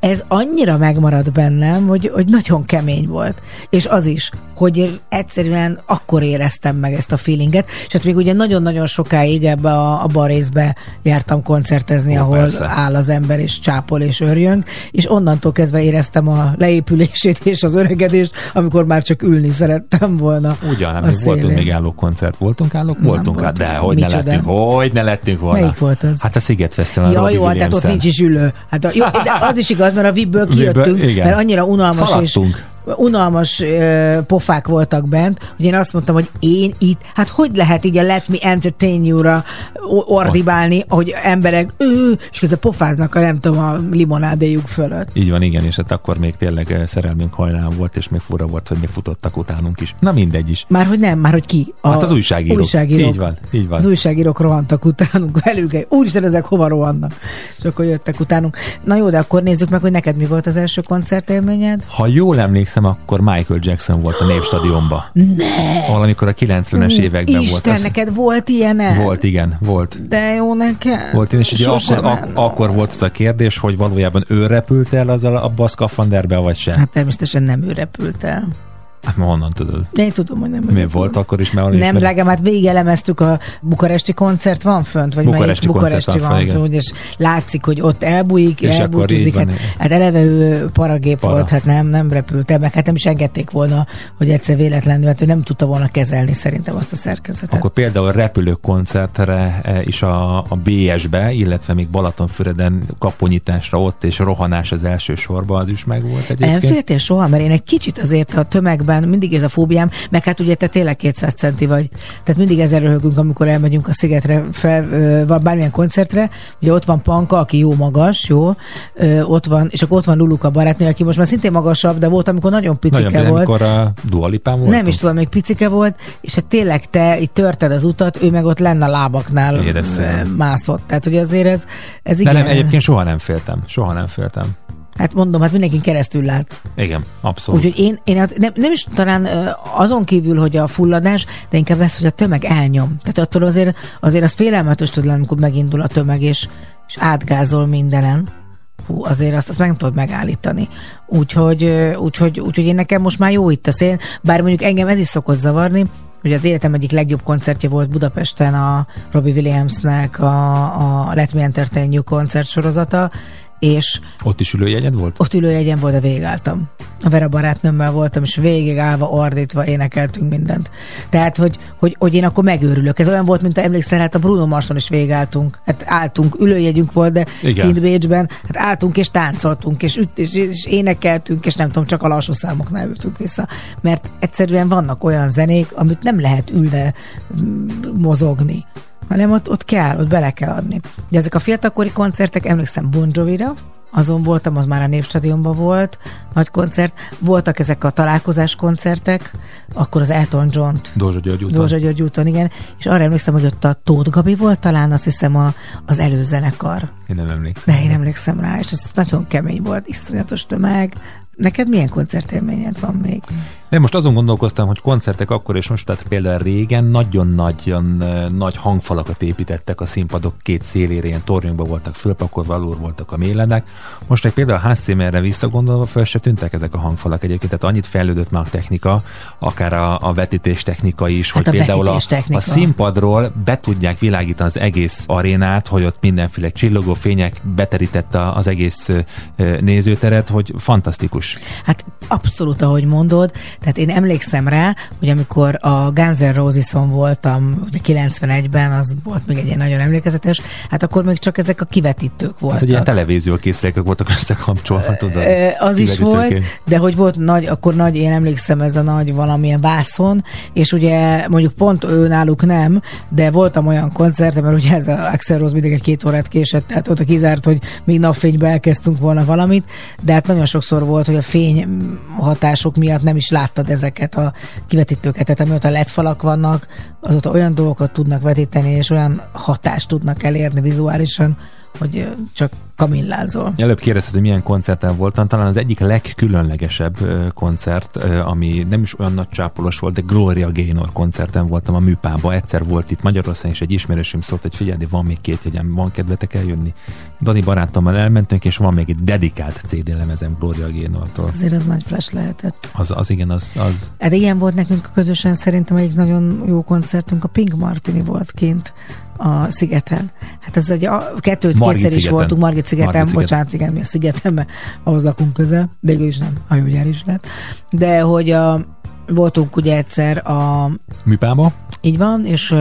Ez annyira megmaradt bennem, hogy, hogy nagyon kemény volt. És az is, hogy egyszerűen akkor éreztem meg ezt a feelinget, és hát még ugye nagyon-nagyon sokáig ebbe a, abba a részbe jártam koncertezni, Ó, ahol persze. áll az ember, és csápol, és örjönk, és onnantól kezdve éreztem a leépülését és az öregedést, amikor már csak ülni szerettem volna. Ugyan, hát még voltunk még álló koncert. Voltunk állók? Voltunk, hát voltunk. de hogy ne Micsoda? lettünk, hogy ne lettünk volna. Melyik volt az? Hát a Sziget Fesztivál. Ja, jó, hát tehát ott nincs is ülő. Hát a, jó, de az is igaz, mert a VIP-ből kijöttünk, mert annyira unalmas és Szaladtunk. Unalmas ö, pofák voltak bent, hogy én azt mondtam, hogy én itt, hát hogy lehet így a Let Me Entertain You-ra ordibálni, hogy emberek, ő, és közben pofáznak a nem tudom, a limonádéjuk fölött. Így van, igen, és hát akkor még tényleg eh, szerelmünk hajnán volt, és még fura volt, hogy még futottak utánunk is. Na mindegy is. Már hogy nem, már hogy ki? A Hát az újságírók. újságírók. Így van, így van. Az újságírók rohantak utánunk [LAUGHS] velük. Úristen, ezek hova rohannak? És akkor jöttek utánunk. Na jó, de akkor nézzük meg, hogy neked mi volt az első koncertélményed? Ha jól emlékszem, akkor Michael Jackson volt a Népstadionban. Ne! Valamikor a 90-es években Isten, volt. Az, neked volt ilyen volt, igen, volt. De jó nekem. Volt én, és ugye akkor, ak- akkor volt az a kérdés, hogy valójában ő repült el azzal a szkafanderbe, vagy sem. Hát, Hát természetesen nem ő repült el. Hát honnan tudod? Én tudom, hogy nem Mi volt akkor is, valami Nem, drágám, hát végigelemeztük a bukaresti koncert, van fönt? Vagy Bukaresti melyik bukaresti van van, fönt, és látszik, hogy ott elbújik, És elbúcsúzik. Hát, hát eleve ő paragép Para. volt, hát nem, nem repült el, meg hát nem is engedték volna, hogy egyszer véletlenül, hát ő nem tudta volna kezelni szerintem azt a szerkezetet. Akkor például repülők koncertre eh, is a, a BS-be, illetve még Balatonfüreden kaponyításra ott, és rohanás az első sorba, az is meg volt Nem egyébként. féltél soha, mert én egy kicsit azért a tömegben mindig ez a fóbiám, meg hát ugye te tényleg 200 centi vagy, tehát mindig ezzel röhögünk, amikor elmegyünk a szigetre, fel, vagy bármilyen koncertre, ugye ott van Panka, aki jó magas, jó, ott van, és akkor ott van Luluka barátnő, aki most már szintén magasabb, de volt, amikor nagyon picike Nagyon, de volt. amikor a Dualipán volt. Nem is tudom, még picike volt, és hát tényleg te itt törted az utat, ő meg ott lenne a lábaknál Édes szem. ö, mászott. Tehát, hogy azért ez, ez De igen. nem, egyébként soha nem féltem. Soha nem féltem. Hát mondom, hát mindenkin keresztül látsz. Igen, abszolút. Úgyhogy én, én hát nem, nem is talán azon kívül, hogy a fulladás, de inkább ez, hogy a tömeg elnyom. Tehát attól azért, azért az félelmetes tud lenni, amikor megindul a tömeg, és, és átgázol mindenen. Hú, azért azt, azt meg nem tudod megállítani. Úgyhogy, úgyhogy, úgyhogy én nekem most már jó itt a szél, bár mondjuk engem ez is szokott zavarni, hogy az életem egyik legjobb koncertje volt Budapesten a Robbie Williamsnek a, a Let Me Entertain You koncert sorozata, és Ott is ülőjegyed volt? ott ülőjegyen volt, de végigálltam. A Vera barátnőmmel voltam, és végig állva, ordítva énekeltünk mindent. Tehát, hogy, hogy, hogy én akkor megőrülök. Ez olyan volt, mint ha emlékszel, hát a Bruno Marson is végigálltunk. Hát álltunk, ülőjegyünk volt, de Igen. kint Bécsben, hát álltunk és táncoltunk, és, üt, és, és énekeltünk, és nem tudom, csak a lassú számoknál ültünk vissza. Mert egyszerűen vannak olyan zenék, amit nem lehet ülve mozogni hanem ott, ott kell, ott bele kell adni. Ugye ezek a fiatalkori koncertek, emlékszem Bon Jovi-ra, azon voltam, az már a Népstadionban volt, nagy koncert. Voltak ezek a találkozás koncertek, akkor az Elton John-t Dózsa György úton. Dózsa György úton, igen, és arra emlékszem, hogy ott a Tóth Gabi volt talán, azt hiszem a, az előzenekar. Én nem emlékszem. De én emlékszem rá, és ez nagyon kemény volt, iszonyatos tömeg. Neked milyen koncertélményed van még? De most azon gondolkoztam, hogy koncertek akkor és most, tehát például régen nagyon-nagyon nagy hangfalakat építettek a színpadok két szélére, ilyen tornyokba voltak fölpakolva, alul voltak a mélenek. Most egy például a házcímerre visszagondolva föl se tűntek ezek a hangfalak egyébként, tehát annyit fejlődött már a technika, akár a, a vetítés technika is, Hát hogy a például a, a színpadról be tudják világítani az egész arénát, hogy ott mindenféle csillogó fények beterítette az egész nézőteret, hogy fantasztikus. Hát abszolút, ahogy mondod. Tehát én emlékszem rá, hogy amikor a Guns N' Roses-on voltam, ugye 91-ben, az volt még egy ilyen nagyon emlékezetes, hát akkor még csak ezek a kivetítők Hát, voltak. hogy ilyen televízió készülékek voltak összekapcsolva, tudod? Az is volt, de hogy volt nagy, akkor nagy, én emlékszem ez a nagy valamilyen vászon, és ugye mondjuk pont ő náluk nem, de voltam olyan koncert, mert ugye ez a Axel Rose mindig egy két órát késett, tehát ott a kizárt, hogy még napfénybe elkezdtünk volna valamit, de hát nagyon sokszor volt, hogy a fény hatások miatt nem is láttad ezeket a kivetítőket, tehát amióta LED falak vannak, azóta olyan dolgokat tudnak vetíteni, és olyan hatást tudnak elérni vizuálisan, hogy csak kamillázol. Előbb kérdezted, hogy milyen koncerten voltam. Talán az egyik legkülönlegesebb koncert, ami nem is olyan nagy csápolos volt, de Gloria Gaynor koncerten voltam a műpába. Egyszer volt itt Magyarországon, és egy ismerősöm szólt, hogy figyelj, van még két jegyem, van kedvetek eljönni. Dani barátommal elmentünk, és van még egy dedikált CD lemezem Gloria Gaynortól. Azért az nagy flash lehetett. Az, az igen, az, az Hát ilyen volt nekünk közösen szerintem egyik nagyon jó koncertünk, a Pink Martini volt kint a szigeten. Hát ez egy, a kettőt Margit kétszer is voltunk, Margit szigeten, Margit bocsánat, igen, mi a szigeten, mert ahhoz lakunk közel, végül is nem, hajógyár is lett. De hogy a, voltunk ugye egyszer a műpába. így van, és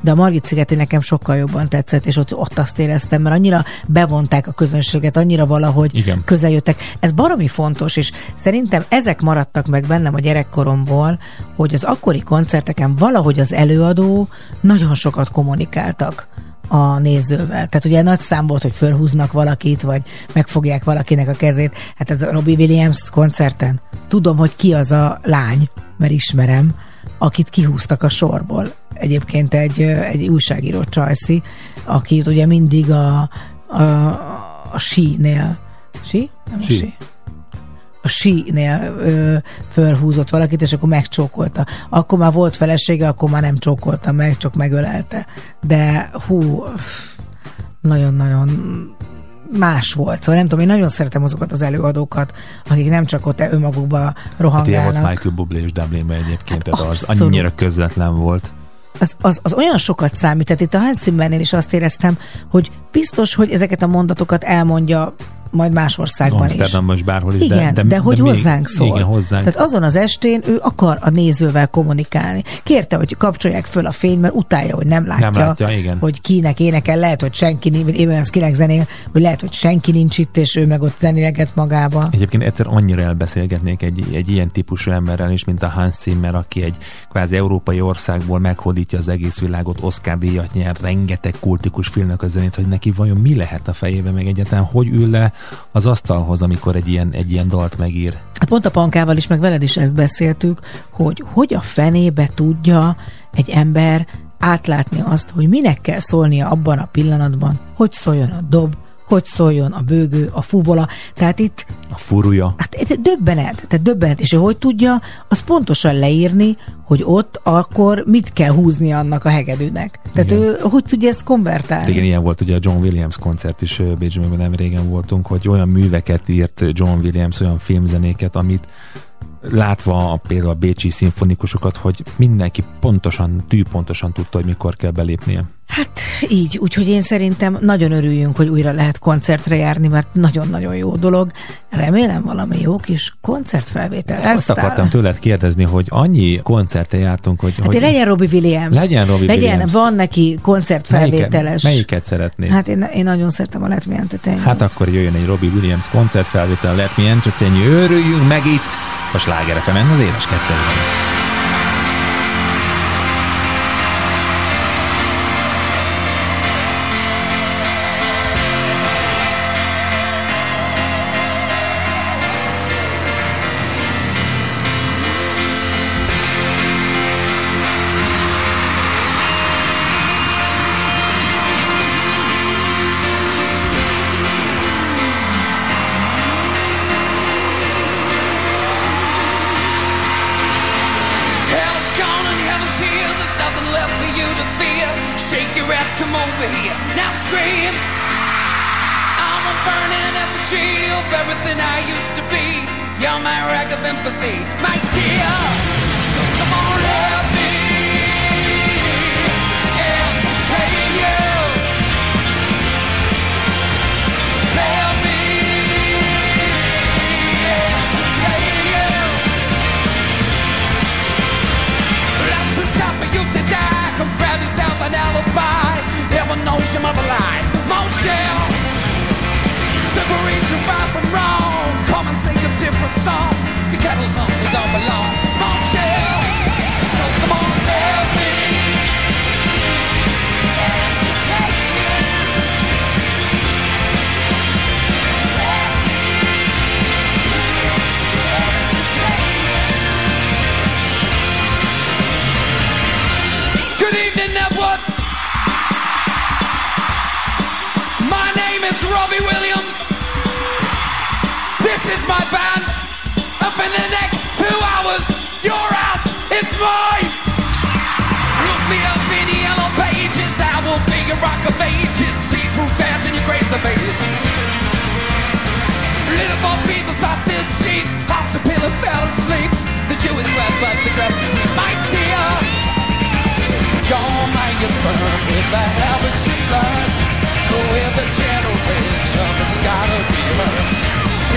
de a Margit szigeti nekem sokkal jobban tetszett, és ott, ott azt éreztem, mert annyira bevonták a közönséget, annyira valahogy Igen. közel jöttek. Ez baromi fontos, és szerintem ezek maradtak meg bennem a gyerekkoromból, hogy az akkori koncerteken valahogy az előadó nagyon sokat kommunikáltak a nézővel. Tehát ugye nagy szám volt, hogy fölhúznak valakit, vagy megfogják valakinek a kezét. Hát ez a Robbie Williams koncerten. Tudom, hogy ki az a lány, mert ismerem, akit kihúztak a sorból. Egyébként egy, egy újságíró Csajci, akit ugye mindig a, a, a sínél Sí? Nem Sí. a sí. A sínél ö, fölhúzott valakit, és akkor megcsókolta. Akkor már volt felesége, akkor már nem csókolta meg, csak megölelte. De hú, nagyon-nagyon más volt. Szóval nem tudom, én nagyon szeretem azokat az előadókat, akik nem csak ott önmagukba Hát ilyen volt rohangálnak. Michael Bublé és Dublinben egyébként, Hát az abszolút. annyira közvetlen volt. az, az, az olyan sokat számít. Tehát itt a Hans Zimmernél is azt éreztem, hogy biztos, hogy ezeket a mondatokat elmondja majd más országban is. Amsterdamban is bárhol is, Igen, de, de, de hogy még- hozzánk szól. Igen, hozzánk. Tehát azon az estén ő akar a nézővel kommunikálni. Kérte, hogy kapcsolják föl a fény, mert utálja, hogy nem látja, Nem látja, igen. hogy kinek énekel, lehet, hogy senki nincs, kinek zenél, hogy lehet, hogy senki nincs itt, és ő meg ott zenéleget magába. Egyébként egyszer annyira elbeszélgetnék egy, egy ilyen típusú emberrel is, mint a Hans Zimmer, aki egy kvázi európai országból meghódítja az egész világot, Oscar díjat nyer, rengeteg kultikus filmnek a zenét, hogy neki vajon mi lehet a fejében, meg egyáltalán hogy ül le az asztalhoz, amikor egy ilyen, egy ilyen dalt megír. Hát pont a pankával is, meg veled is ezt beszéltük, hogy hogy a fenébe tudja egy ember átlátni azt, hogy minek kell szólnia abban a pillanatban, hogy szóljon a dob, hogy szóljon a bőgő, a fuvola. Tehát itt A furúja. Hát döbbenet, tehát döbbenet, és ő hogy tudja, az pontosan leírni, hogy ott akkor mit kell húzni annak a hegedűnek. Tehát Igen. ő hogy tudja ezt konvertálni? Igen, ilyen volt ugye a John Williams koncert is Bécsben, nem régen voltunk, hogy olyan műveket írt John Williams, olyan filmzenéket, amit látva a, például a bécsi szimfonikusokat, hogy mindenki pontosan, tűpontosan tudta, hogy mikor kell belépnie. Hát így, úgyhogy én szerintem nagyon örüljünk, hogy újra lehet koncertre járni, mert nagyon-nagyon jó dolog. Remélem valami jó kis koncertfelvételt Ezt hoztál. akartam tőled kérdezni, hogy annyi koncerte jártunk, hogy... Hát hogy legyen Robbie Williams. Legyen Robbie legyen, Williams. Van neki koncertfelvételes. melyiket, melyiket szeretnéd? Hát, én, én nagyon szeretem a Let Me Entertain hát akkor jöjjön egy Robbie Williams koncertfelvétel, Let Me Entertain, örüljünk meg itt a Sláger az éles kettőben. And for the next two hours, your ass is mine. Look me up in the yellow pages. I will be your rock of ages. See through fans in your graves of ages. Little more people lost his sheep. Hopped a pill and fell asleep. The Jew is left, but the grass is my dear. Your mind is burned with the habits she learns. With the generation that's gotta be learned.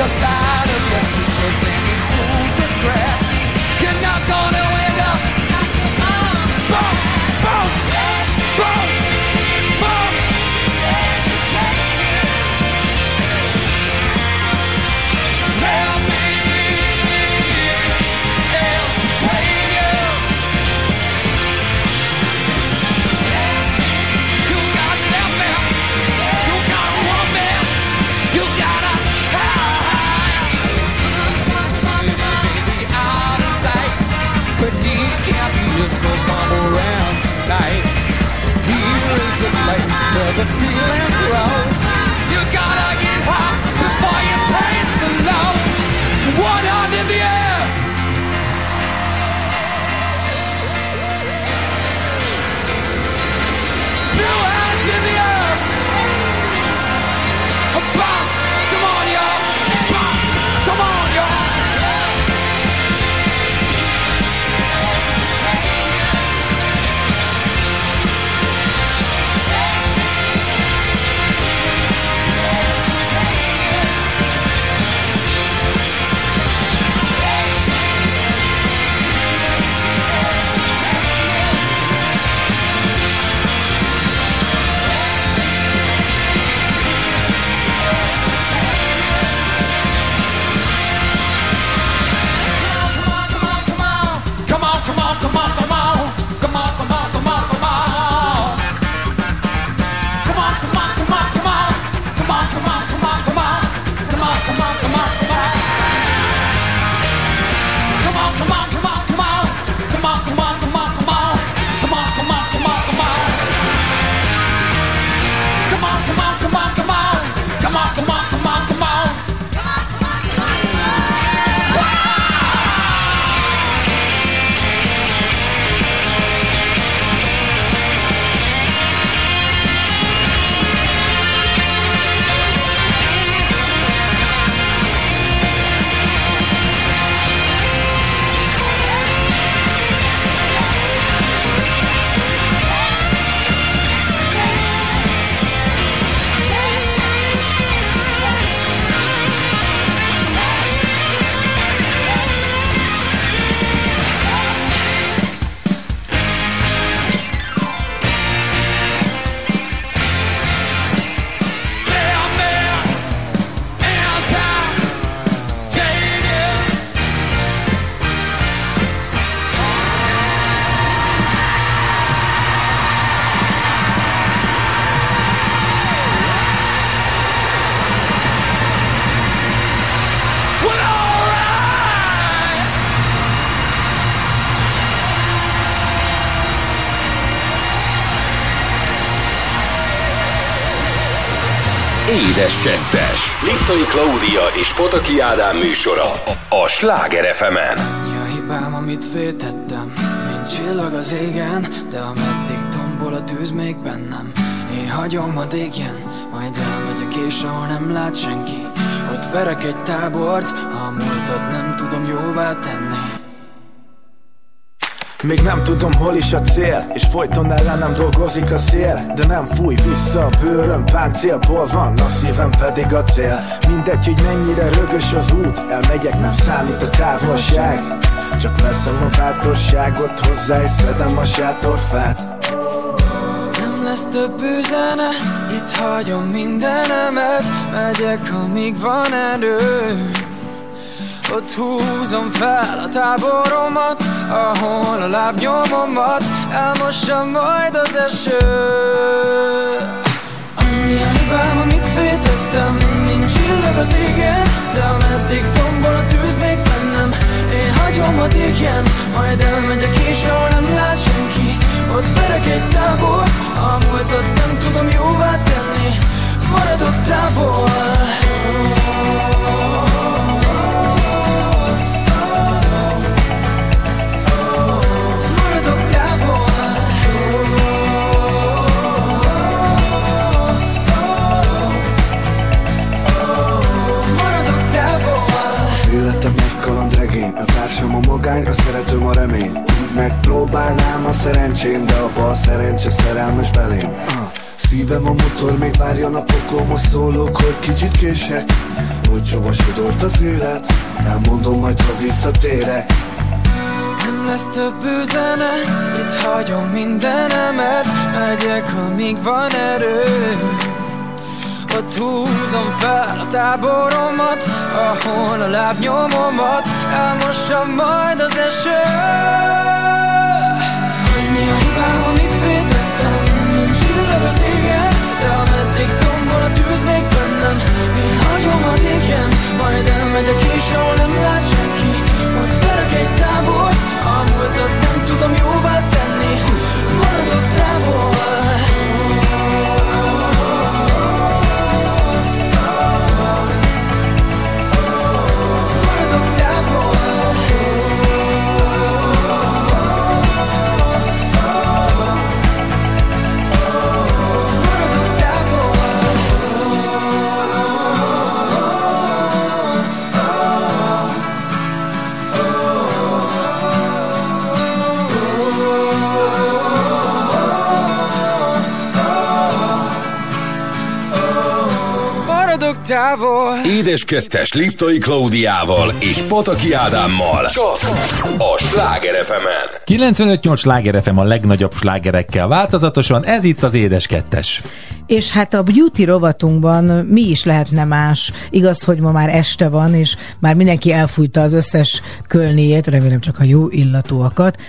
You're tired of and your schools and dread. You're not gonna end up. Bounce, bounce, bounce. Be yourself around tonight. Here is the place where the feeling grows. You gotta get hot before you taste the lows. One hand in the air. Édes Kettes. Liptai Klaudia és Pataki Ádám műsora a Sláger fm Mi a hibám, amit féltettem Mint csillag az égen De ameddig tombol a tűz még bennem. Én hagyom a dégjen, majd elmegyek és ahol nem lát senki. Ott verek egy tábort, ha a múltat nem tudom jóvá tenni Még nem tudom hol is a cél És folyton ellenem dolgozik a szél. De nem fúj vissza a bőröm Páncélból van, a szívem pedig a cél. Mindegy, hogy mennyire rögös az út Elmegyek, nem számít a távolság. Csak veszem a bátorságot hozzá És szedem a sátorfát. Nem lesz több üzenet, itt hagyom mindenemet. Megyek, amíg van erő Ott húzom fel a táboromat Ahol a lábnyomomat elmossa majd az eső. Annyi a hibám, amit féltettem Nincs csillag az égen De ameddig tombol a tűz még bennem Én hagyom a dégjen Majd elmegyek és ahol nem lát senki. Ott verek egy tábort A múltat nem tudom jóvá tenni. Maradok távol. Maradok A társam a magány, a szeretőm a remény Úgy megpróbálnám a szerencsém De a szerencse szerelmes belém. Szívem a motor, még várja napokon Most szólok, hogy kicsit kések. Hogy csova sodort az élet Elmondom majd, ha visszatérek. Nem lesz több üzenet, itt hagyom mindenemet Megyek, amíg van erő Ott húzom fel a táboromat Ahol a lábnyomomat elmossa majd az eső. Annyi a hibám, amit féltettem Nincs csillag az égen De ameddig tombol a tűz még bennem Én hagyom a légyen Majd elmegyek és ahol nem lát senki. Ott verek egy tábort A Távol Édes kettes Liptai Klaudiával és Pataki Ádámmal. Csak a Sláger fm 95-8 sláger FM a legnagyobb slágerekkel változatosan, ez itt az Édes Kettes. És hát a beauty rovatunkban mi is lehetne más. Igaz, hogy ma már este van, és már mindenki elfújta az összes kölniét, remélem csak a jó illatúakat,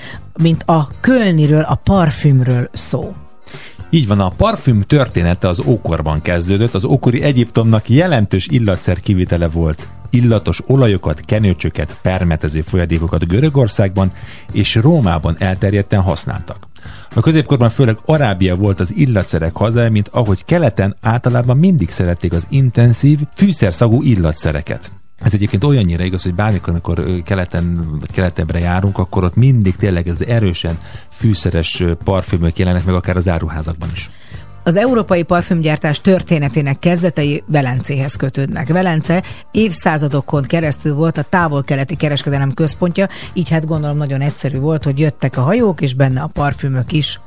mint a kölniről, a parfümről szó. Így van, a parfüm története az ókorban kezdődött, az ókori Egyiptomnak jelentős illatszer kivitele volt. Illatos olajokat, kenőcsöket, permetező folyadékokat Görögországban és Rómában elterjedten használtak. A középkorban főleg Arábia volt az illatszerek hazája, mint ahogy keleten általában mindig szerették az intenzív, fűszerszagú illatszereket. Ez egyébként olyannyira igaz, hogy bármikor, amikor keleten vagy keletebbre járunk, akkor ott mindig tényleg ez erősen fűszeres parfümök jelennek meg akár az áruházakban is. Az európai parfümgyártás történetének kezdetei Velencéhez kötődnek. Velence évszázadokon keresztül volt a távol-keleti kereskedelem központja, így hát gondolom nagyon egyszerű volt, hogy jöttek a hajók, és benne a parfümök is.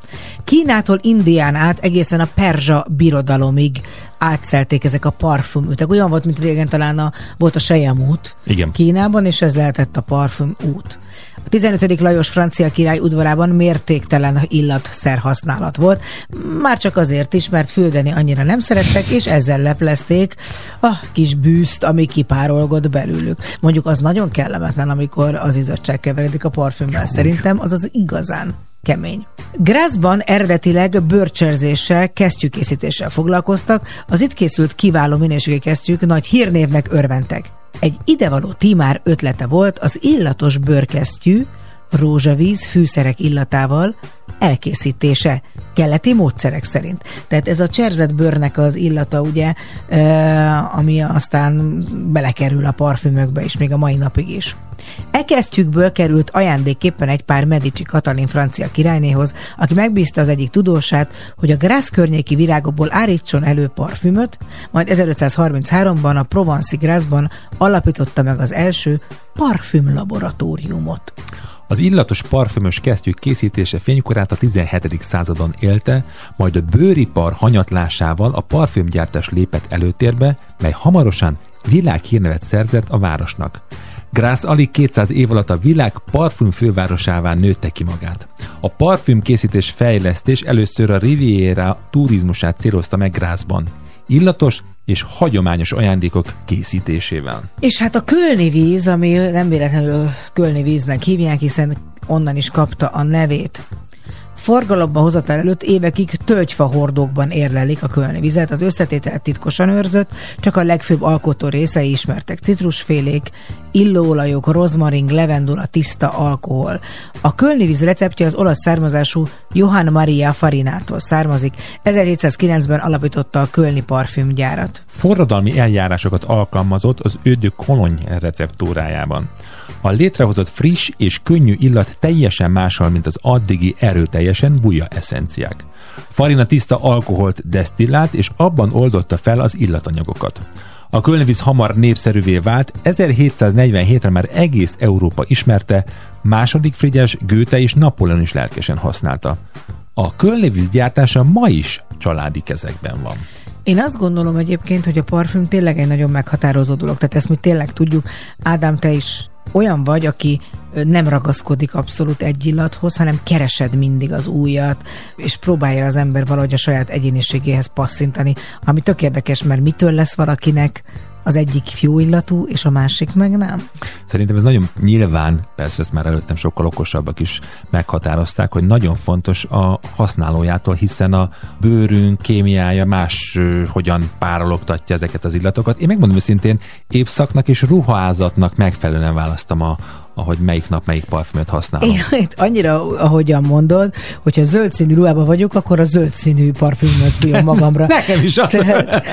Kínától Indián át egészen a Perzsa birodalomig átszelték ezek a parfümütek. Olyan volt, mint régen talán a, volt a Sejemút. Kínában, és ez lehetett a parfüm út. A 15. Lajos francia király udvarában mértéktelen illatszer használat volt, már csak azért is, mert füldeni annyira nem szerettek, és ezzel leplezték a kis bűzt, ami kipárolgott belőlük. Mondjuk az nagyon kellemetlen, amikor az izzadság keveredik a parfümmel. Szerintem az az igazán kemény. Grászban eredetileg bőrcserzéssel, kesztyűkészítéssel foglalkoztak, az itt készült kiváló minőségi kesztyűk nagy hírnévnek örventek. Egy idevaló tímár ötlete volt az illatos bőrkesztyű, rózsavíz fűszerek illatával elkészítése. Keleti módszerek szerint. Tehát ez a cserzett bőrnek az illata, ugye, ami aztán belekerül a parfümökbe is, még a mai napig is. E kesztyűkből került ajándékképpen egy pár Medici Katalin francia királynéhoz, aki megbízta az egyik tudósát, hogy a Grász környéki virágokból állítson elő parfümöt, majd 1533-ban a Provence Grászban alapította meg az első parfümlaboratóriumot. Az illatos parfümös kesztyűk készítése fénykorát a 17. századon élte, majd a bőripar hanyatlásával a parfümgyártás lépett előtérbe, mely hamarosan világhírnevet szerzett a városnak. Grász alig 200 év alatt a világ parfüm fővárosává nőtte ki magát. A parfüm készítés fejlesztés először a Riviera turizmusát célozta meg Grászban. Illatos és hagyományos ajándékok készítésével. És hát a kölni víz, ami nem véletlenül kölni víznek hívják, hiszen onnan is kapta a nevét. Forgalomba hozatal előtt évekig tölgyfa hordókban érlelik a kölni vizet, az összetétel titkosan őrzött, csak a legfőbb alkotó részei ismertek citrusfélék, illóolajok, rozmaring, levendula, tiszta alkohol. A kölni víz receptje az olasz származású Johann Maria Farinától származik. 1709-ben alapította a kölni parfümgyárat. Forradalmi eljárásokat alkalmazott az ödő kolony receptúrájában. A létrehozott friss és könnyű illat teljesen máshal, mint az addigi erőteljesen buja eszenciák. Farina tiszta alkoholt desztillált, és abban oldotta fel az illatanyagokat. A kölnvíz hamar népszerűvé vált, 1747-re már egész Európa ismerte, második Frigyes, Göte és Napóleon is lelkesen használta. A kölnvíz gyártása ma is családi kezekben van. Én azt gondolom egyébként, hogy a parfüm tényleg egy nagyon meghatározó dolog. Tehát ezt mi tényleg tudjuk. Ádám, te is olyan vagy, aki nem ragaszkodik abszolút egy illathoz, hanem keresed mindig az újat, és próbálja az ember valahogy a saját egyéniségéhez passzintani, ami tök érdekes, mert mitől lesz valakinek az egyik jó illatú, és a másik meg nem. Szerintem ez nagyon nyilván, persze ezt már előttem sokkal okosabbak is meghatározták, hogy nagyon fontos a használójától, hiszen a bőrünk kémiája más hogyan párologtatja ezeket az illatokat. Én megmondom őszintén, évszaknak és ruházatnak megfelelően választom a, ahogy melyik nap melyik parfümöt használom. Én annyira, ahogyan mondod, hogyha zöld színű ruhában vagyok, akkor a zöld színű parfümöt fújom magamra. [LAUGHS] Nekem is az. Tehát,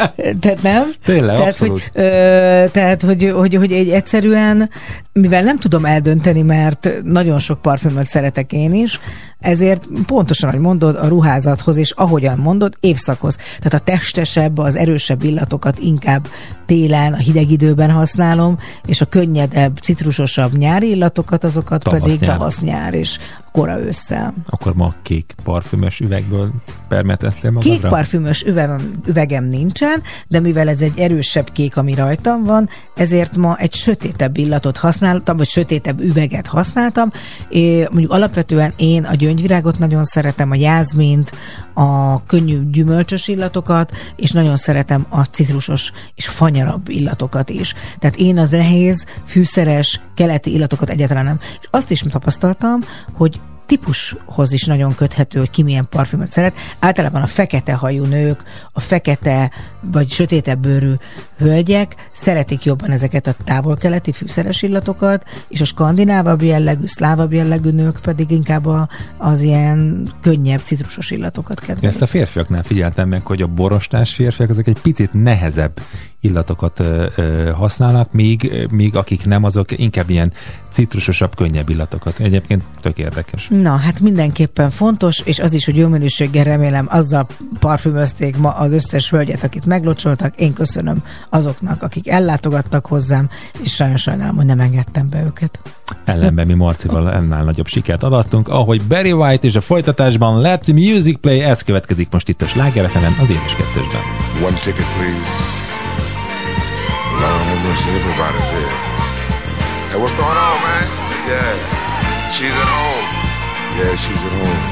tehát nem? Tényleg, tehát, abszolút. Hogy, ö, tehát, hogy, hogy, hogy egy egyszerűen, mivel nem tudom eldönteni, mert nagyon sok parfümöt szeretek én is, ezért pontosan, ahogy mondod, a ruházathoz, és ahogyan mondod, évszakhoz. Tehát a testesebb, az erősebb illatokat inkább télen, a hideg időben használom, és a könnyedebb, citrusosabb nyári illatokat, azokat Tavasz-nyár. pedig tavasz-nyár és kora ősszel. Akkor ma kék parfümös üvegből permeteztél magadra? Kék parfümös üvegem, üvegem nincsen, de mivel ez egy erősebb kék, ami rajtam van, ezért ma egy sötétebb illatot használtam, vagy sötétebb üveget használtam. É, mondjuk alapvetően én a gyöngyvirágot nagyon szeretem, a jázmint, a könnyű gyümölcsös illatokat, és nagyon szeretem a citrusos és fanyarabb illatokat is. Tehát én az nehéz, fűszeres, keleti illatokat egyáltalán nem. És azt is tapasztaltam, hogy típushoz is nagyon köthető, hogy ki milyen parfümöt szeret. Általában a fekete hajú nők, a fekete vagy sötétebb bőrű hölgyek szeretik jobban ezeket a távol-keleti fűszeres illatokat, és a skandinávabb jellegű, szlávabb jellegű nők pedig inkább a, az ilyen könnyebb citrusos illatokat kedvelik. Ezt a férfiaknál figyeltem meg, hogy a borostás férfiak ezek egy picit nehezebb illatokat ö, ö, használnak, míg, míg akik nem, azok inkább ilyen citrusosabb, könnyebb illatokat. Egyébként tök érdekes. Na, hát mindenképpen fontos, és az is, hogy jó minőséggel remélem azzal parfümözték ma az összes hölgyet, akit meglocsoltak. Én köszönöm azoknak, akik ellátogattak hozzám, és nagyon sajnálom, hogy nem engedtem be őket. Ellenben mi Marcival ennál nagyobb sikert adattunk, ahogy Barry White és a folytatásban Let Music Play, ez következik most itt a Sláger az édes kettősben. One ticket, please. Have mercy, everybody's here. Hey, what's going on, man? Yeah. She's at home. Yeah, she's at home.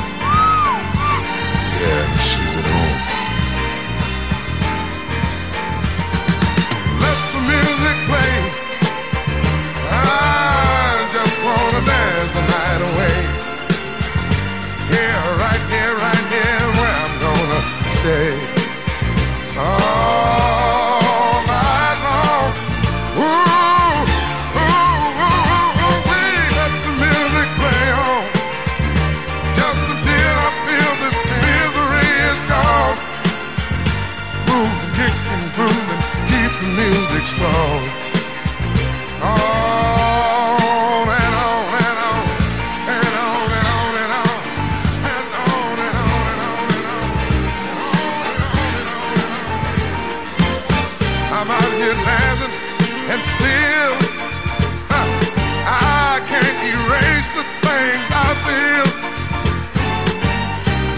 Yeah, she's at home. Let the music play. I just wanna dance the night away. Here, right here, right here, where I'm gonna stay.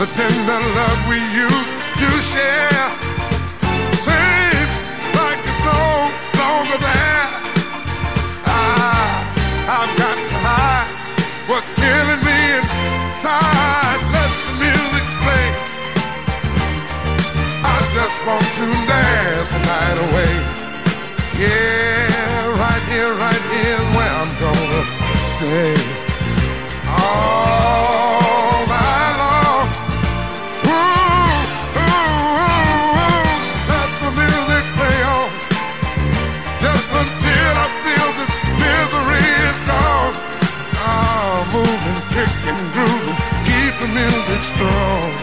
the tender love we used to share seems like it's no longer there. I, I've got to hide what's killing me inside. Let the music play. I just want to dance the night away. Yeah, right here, right here, where I'm gonna stay. Oh. strong.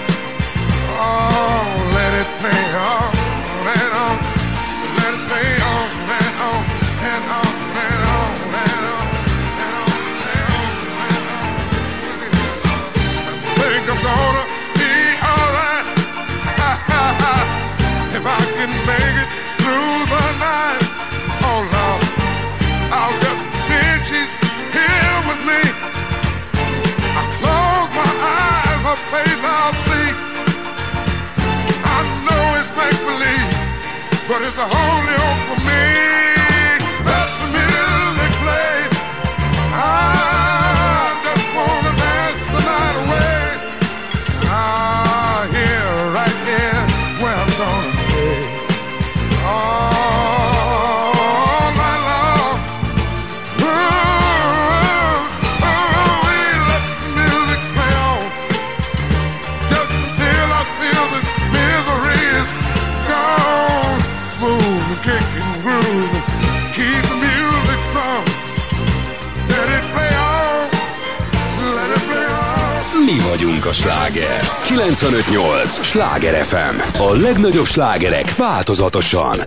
sláger 958! Sláger FM! A legnagyobb slágerek változatosan!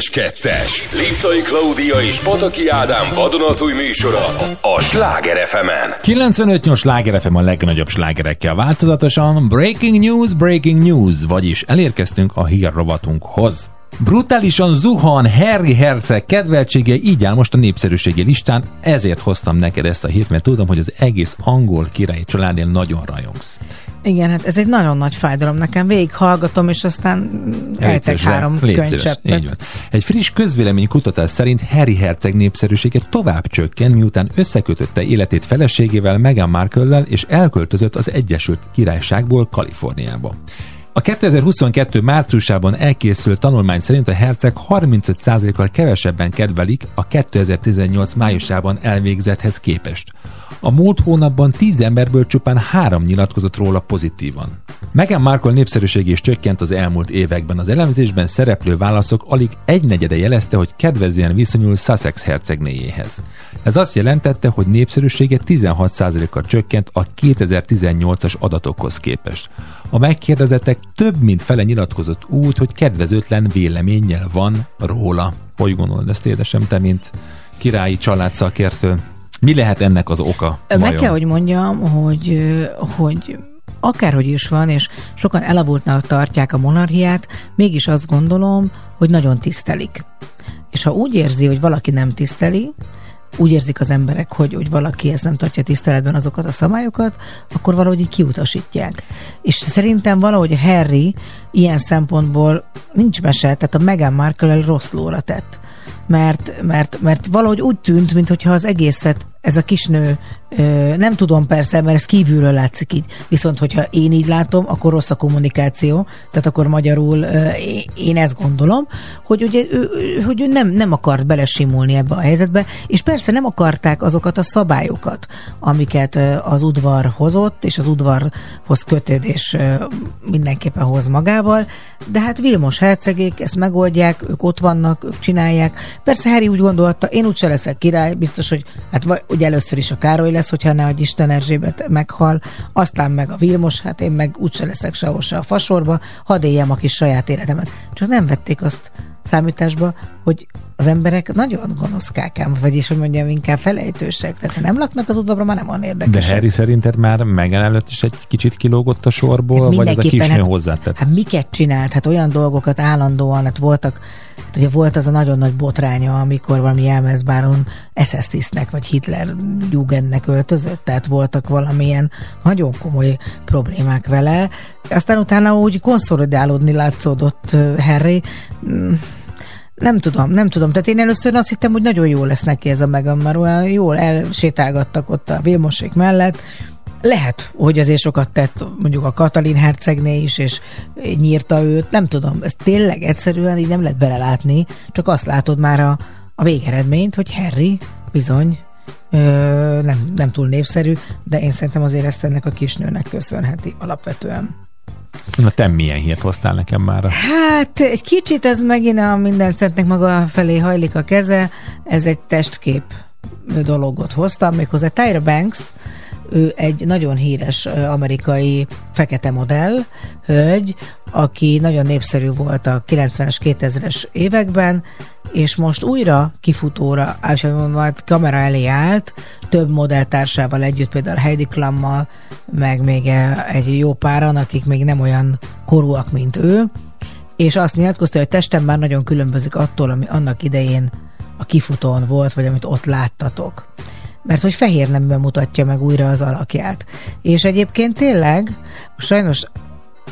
Édes kettes. Liptai Klaudia és Pataki Ádám vadonatúj műsora a Sláger fm 95-8 sláger FM a legnagyobb slágerekkel változatosan. Breaking news, breaking news, vagyis elérkeztünk a hír rovatunkhoz. Brutálisan zuhan Harry Herceg kedveltsége, így áll most a népszerűségi listán, ezért hoztam neked ezt a hírt, mert tudom, hogy az egész angol királyi családnél nagyon rajongsz. Igen, hát ez egy nagyon nagy fájdalom nekem. Végighallgatom, és aztán eltek három könycseppet. Egy friss közvélemény kutatás szerint Harry Herceg népszerűsége tovább csökken, miután összekötötte életét feleségével Meghan Markle-lel és elköltözött az Egyesült Királyságból Kaliforniába. A 2022 márciusában elkészült tanulmány szerint a herceg 35%-kal kevesebben kedvelik a 2018 májusában elvégzethez képest. A múlt hónapban 10 emberből csupán három nyilatkozott róla pozitívan. Meghan Markle népszerűsége is csökkent az elmúlt években. Az elemzésben szereplő válaszok alig egynegyede jelezte, hogy kedvezően viszonyul Sussex hercegnéjéhez. Ez azt jelentette, hogy népszerűsége 16%-kal csökkent a 2018-as adatokhoz képest. A megkérdezettek több mint fele nyilatkozott úgy, hogy kedvezőtlen véleménnyel van róla. Hogy gondolod ezt, édesem, te, mint királyi családszakértő? Mi lehet ennek az oka? Meg vajon? kell, hogy mondjam, hogy, hogy akárhogy is van, és sokan elavultnak tartják a monarchiát, mégis azt gondolom, hogy nagyon tisztelik. És ha úgy érzi, hogy valaki nem tiszteli, úgy érzik az emberek, hogy, hogy valaki ezt nem tartja tiszteletben azokat a szabályokat, akkor valahogy így kiutasítják. És szerintem valahogy Harry ilyen szempontból nincs mese, tehát a Meghan Markle rossz lóra tett. Mert, mert, mert valahogy úgy tűnt, mintha az egészet ez a kisnő, nem tudom persze, mert ez kívülről látszik így, viszont hogyha én így látom, akkor rossz a kommunikáció, tehát akkor magyarul én ezt gondolom, hogy ugye ő, hogy ő nem, nem akart belesimulni ebbe a helyzetbe, és persze nem akarták azokat a szabályokat, amiket az udvar hozott, és az udvarhoz kötődés mindenképpen hoz magával, de hát Vilmos hercegék ezt megoldják, ők ott vannak, ők csinálják. Persze Harry úgy gondolta, én úgyse leszek király, biztos, hogy hát vagy, ugye először is a Károly lesz, hogyha ne hogy Isten Erzsébet meghal, aztán meg a Vilmos, hát én meg úgyse leszek sehol se a fasorba, hadd éljem a kis saját életemet. Csak nem vették azt számításba, hogy az emberek nagyon gonoszkák ám, vagyis, hogy mondjam, inkább felejtősek. Tehát ha nem laknak az udvarban, már nem van De érdekes. Harry szerinted már Meghan előtt is egy kicsit kilógott a sorból, Hát vagy ez a mindenképpen, kisnő hát- hozzátett? Hát miket csinált? Hát olyan dolgokat állandóan, hát voltak, hát ugye volt az a nagyon nagy botránya, amikor valami jelmezbáron SS tisztnek, vagy Hitler Jugendnek öltözött, tehát voltak valamilyen nagyon komoly problémák vele. Aztán utána úgy konszolidálódni látszódott ö, Harry. Nem tudom, nem tudom. Tehát én először azt hittem, hogy nagyon jó lesz neki ez a Meghan, olyan jól elsétálgattak ott a Vilmosék mellett. Lehet, hogy azért sokat tett mondjuk a Katalin hercegné is, és nyírta őt, nem tudom. Ez tényleg egyszerűen így nem lehet belelátni, csak azt látod már a, a végeredményt, hogy Harry bizony ö, nem, nem túl népszerű, de én szerintem azért ezt ennek a kisnőnek köszönheti alapvetően. Na te milyen hírt hoztál nekem már? Hát egy kicsit ez megint a minden szentnek maga felé hajlik a keze, ez egy testkép dologot hoztam, méghozzá Tyra Banks, ő egy nagyon híres amerikai fekete modell, hölgy, aki nagyon népszerű volt a 90-es, 2000-es években, és most újra kifutóra, és majd kamera elé állt, több modelltársával együtt, például Heidi Klammal, meg még e- egy jó páran, akik még nem olyan korúak, mint ő, és azt nyilatkozta, hogy testem már nagyon különbözik attól, ami annak idején a kifutón volt, vagy amit ott láttatok. Mert hogy fehér nemben mutatja meg újra az alakját. És egyébként tényleg, sajnos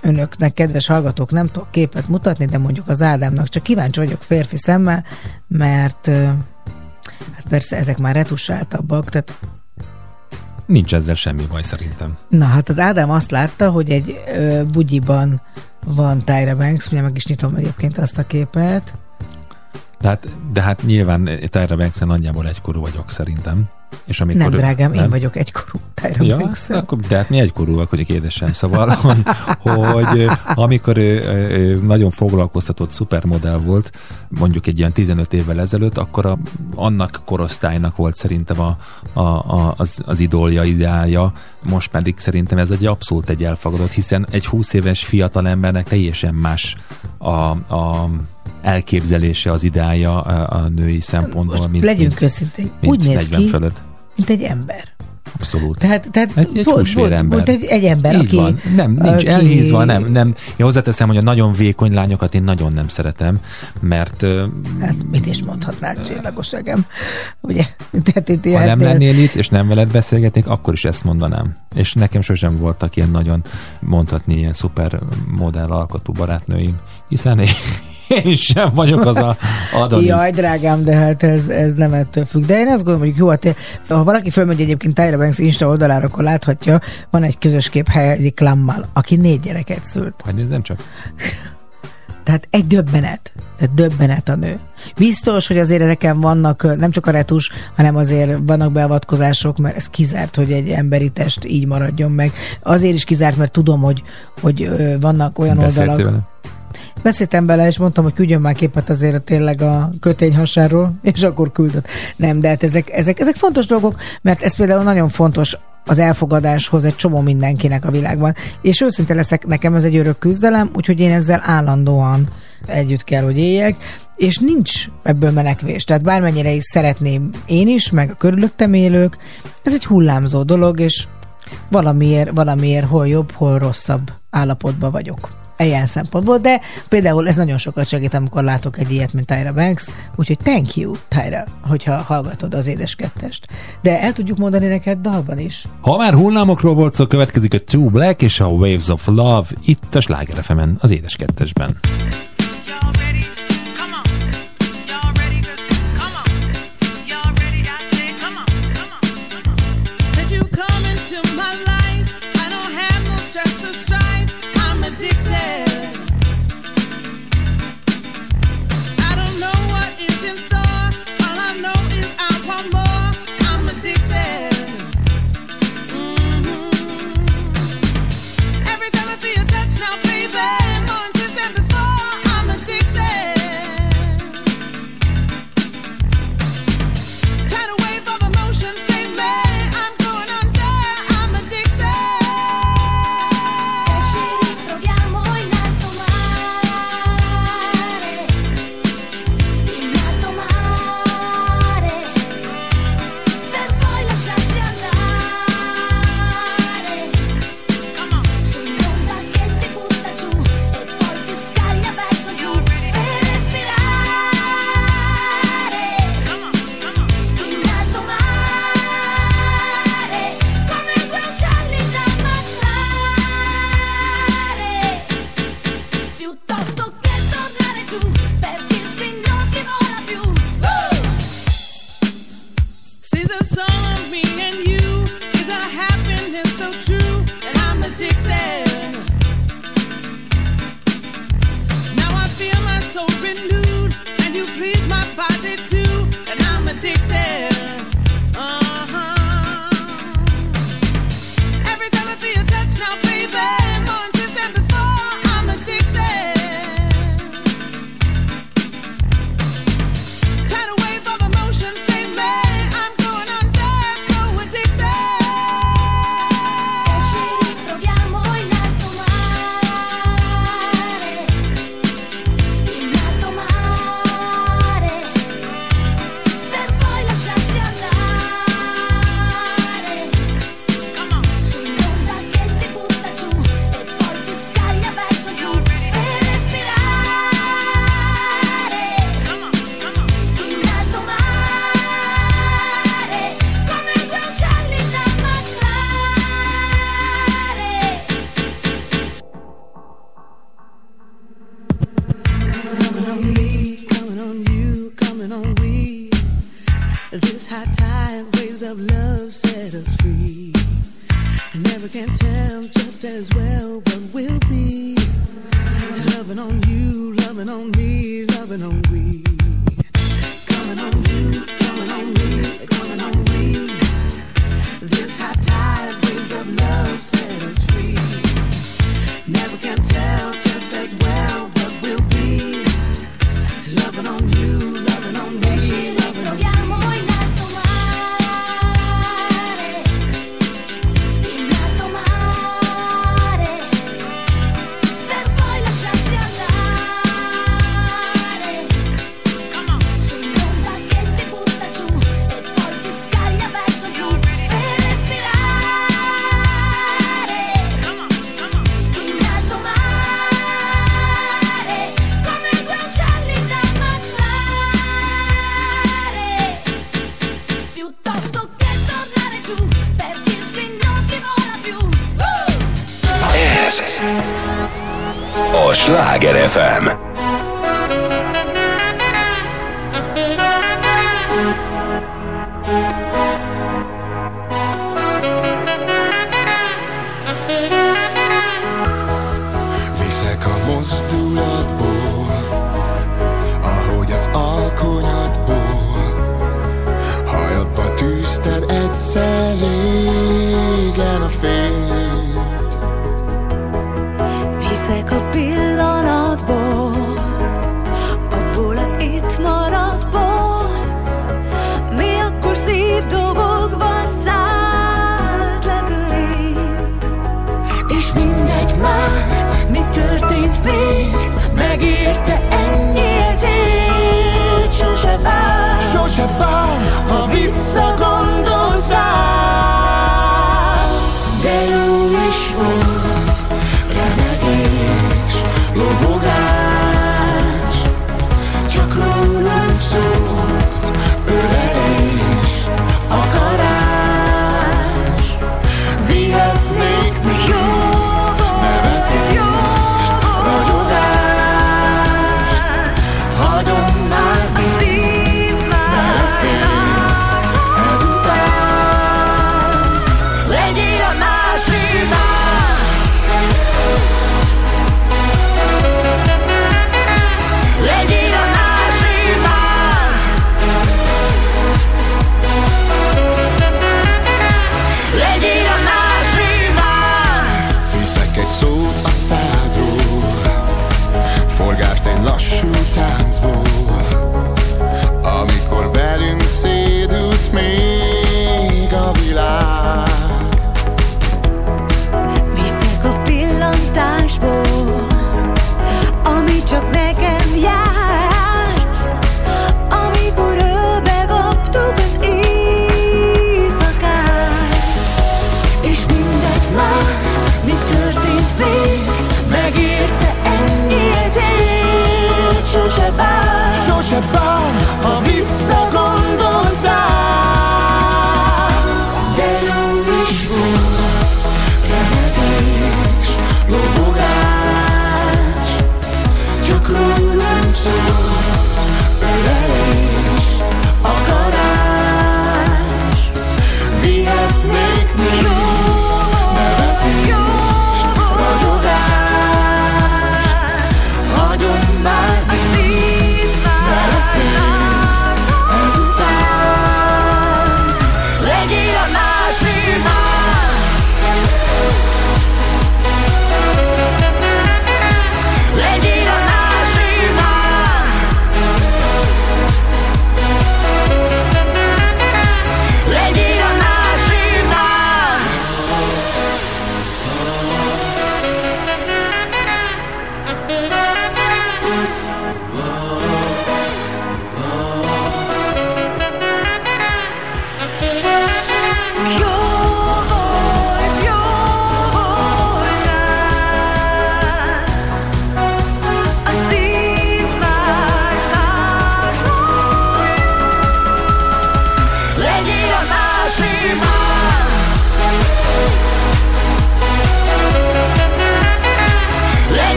önöknek, kedves hallgatók, nem tudok képet mutatni, de mondjuk az Ádámnak csak kíváncsi vagyok férfi szemmel, mert hát persze ezek már retusáltabbak, tehát Nincs ezzel semmi baj szerintem. Na hát az Ádám azt látta, hogy egy ö, bugyiban van Tyra Banks, ugye meg is nyitom egyébként azt a képet. De hát, de hát nyilván Tyra banks nagyjából egykorú vagyok szerintem. És amikor Nem, drágám, én vagyok egykorú Tyra Ja, banks akkor, de hát mi egykorúak vagyok édesem, szóval, hogy, [LAUGHS] hogy amikor ő, ő nagyon foglalkoztatott szupermodell volt, mondjuk egy ilyen 15 évvel ezelőtt, akkor a, annak korosztálynak volt szerintem a, a, a, az, az idólja, ideálja, most pedig szerintem ez egy abszolút egy elfogadott, hiszen egy 20 éves fiatal embernek teljesen más a, a elképzelése, az ideája a, a női szempontból, Most mint, legyünk mint, őszintén, mint úgy néz 40 ki, fölött. mint egy ember. Abszolút. Tehát, tehát Egy, egy volt, volt, ember. volt egy, egy ember, Így aki... van. Nem, nincs aki- elhízva, nem, nem. Én hozzáteszem, hogy a nagyon vékony lányokat én nagyon nem szeretem, mert Hát mit is mondhatnák, csillagosságem? Ugye? Tehát itt ha nem lennél itt, és nem veled beszélgetnék, akkor is ezt mondanám. És nekem sosem voltak ilyen nagyon, mondhatni, ilyen szuper modell alkotó barátnőim, hiszen én, én sem vagyok az a Adonis. Jaj, drágám, de hát ez, ez nem ettől függ. De én azt gondolom, hogy jó, hát ha valaki fölmegy egyébként Tyra Banks Insta oldalára, akkor láthatja, van egy közös kép egy Klammal, aki négy gyereket szült. Hogy nézzem csak. Tehát egy döbbenet. Tehát döbbenet a nő. Biztos, hogy azért ezeken vannak, nem csak a retus, hanem azért vannak beavatkozások, mert ez kizárt, hogy egy emberi test így maradjon meg. Azért is kizárt, mert tudom, hogy, hogy vannak olyan Beszéltél oldalak. vele? Beszéltem bele, és mondtam, hogy küldjön már képet azért tényleg a kötény hasáról, [LAUGHS] és akkor küldött. Nem, de hát ezek, ezek, ezek fontos dolgok, mert ez például nagyon fontos az elfogadáshoz egy csomó mindenkinek a világban. És őszinte leszek, nekem ez egy örök küzdelem, úgyhogy én ezzel állandóan együtt kell, hogy éljek, és nincs ebből menekvés. Tehát bármennyire is szeretném én is, meg a körülöttem élők, ez egy hullámzó dolog, és valamiért, valamiért hol jobb, hol rosszabb állapotban vagyok. Ilyen szempontból, de például ez nagyon sokat segít, amikor látok egy ilyet, mint Tyra Banks, úgyhogy thank you, Tyra, hogyha hallgatod az édes kettest. De el tudjuk mondani neked dalban is. Ha már hullámokról volt szó, következik a Two Black és a Waves of Love itt a Sláger az édes kettesben. Since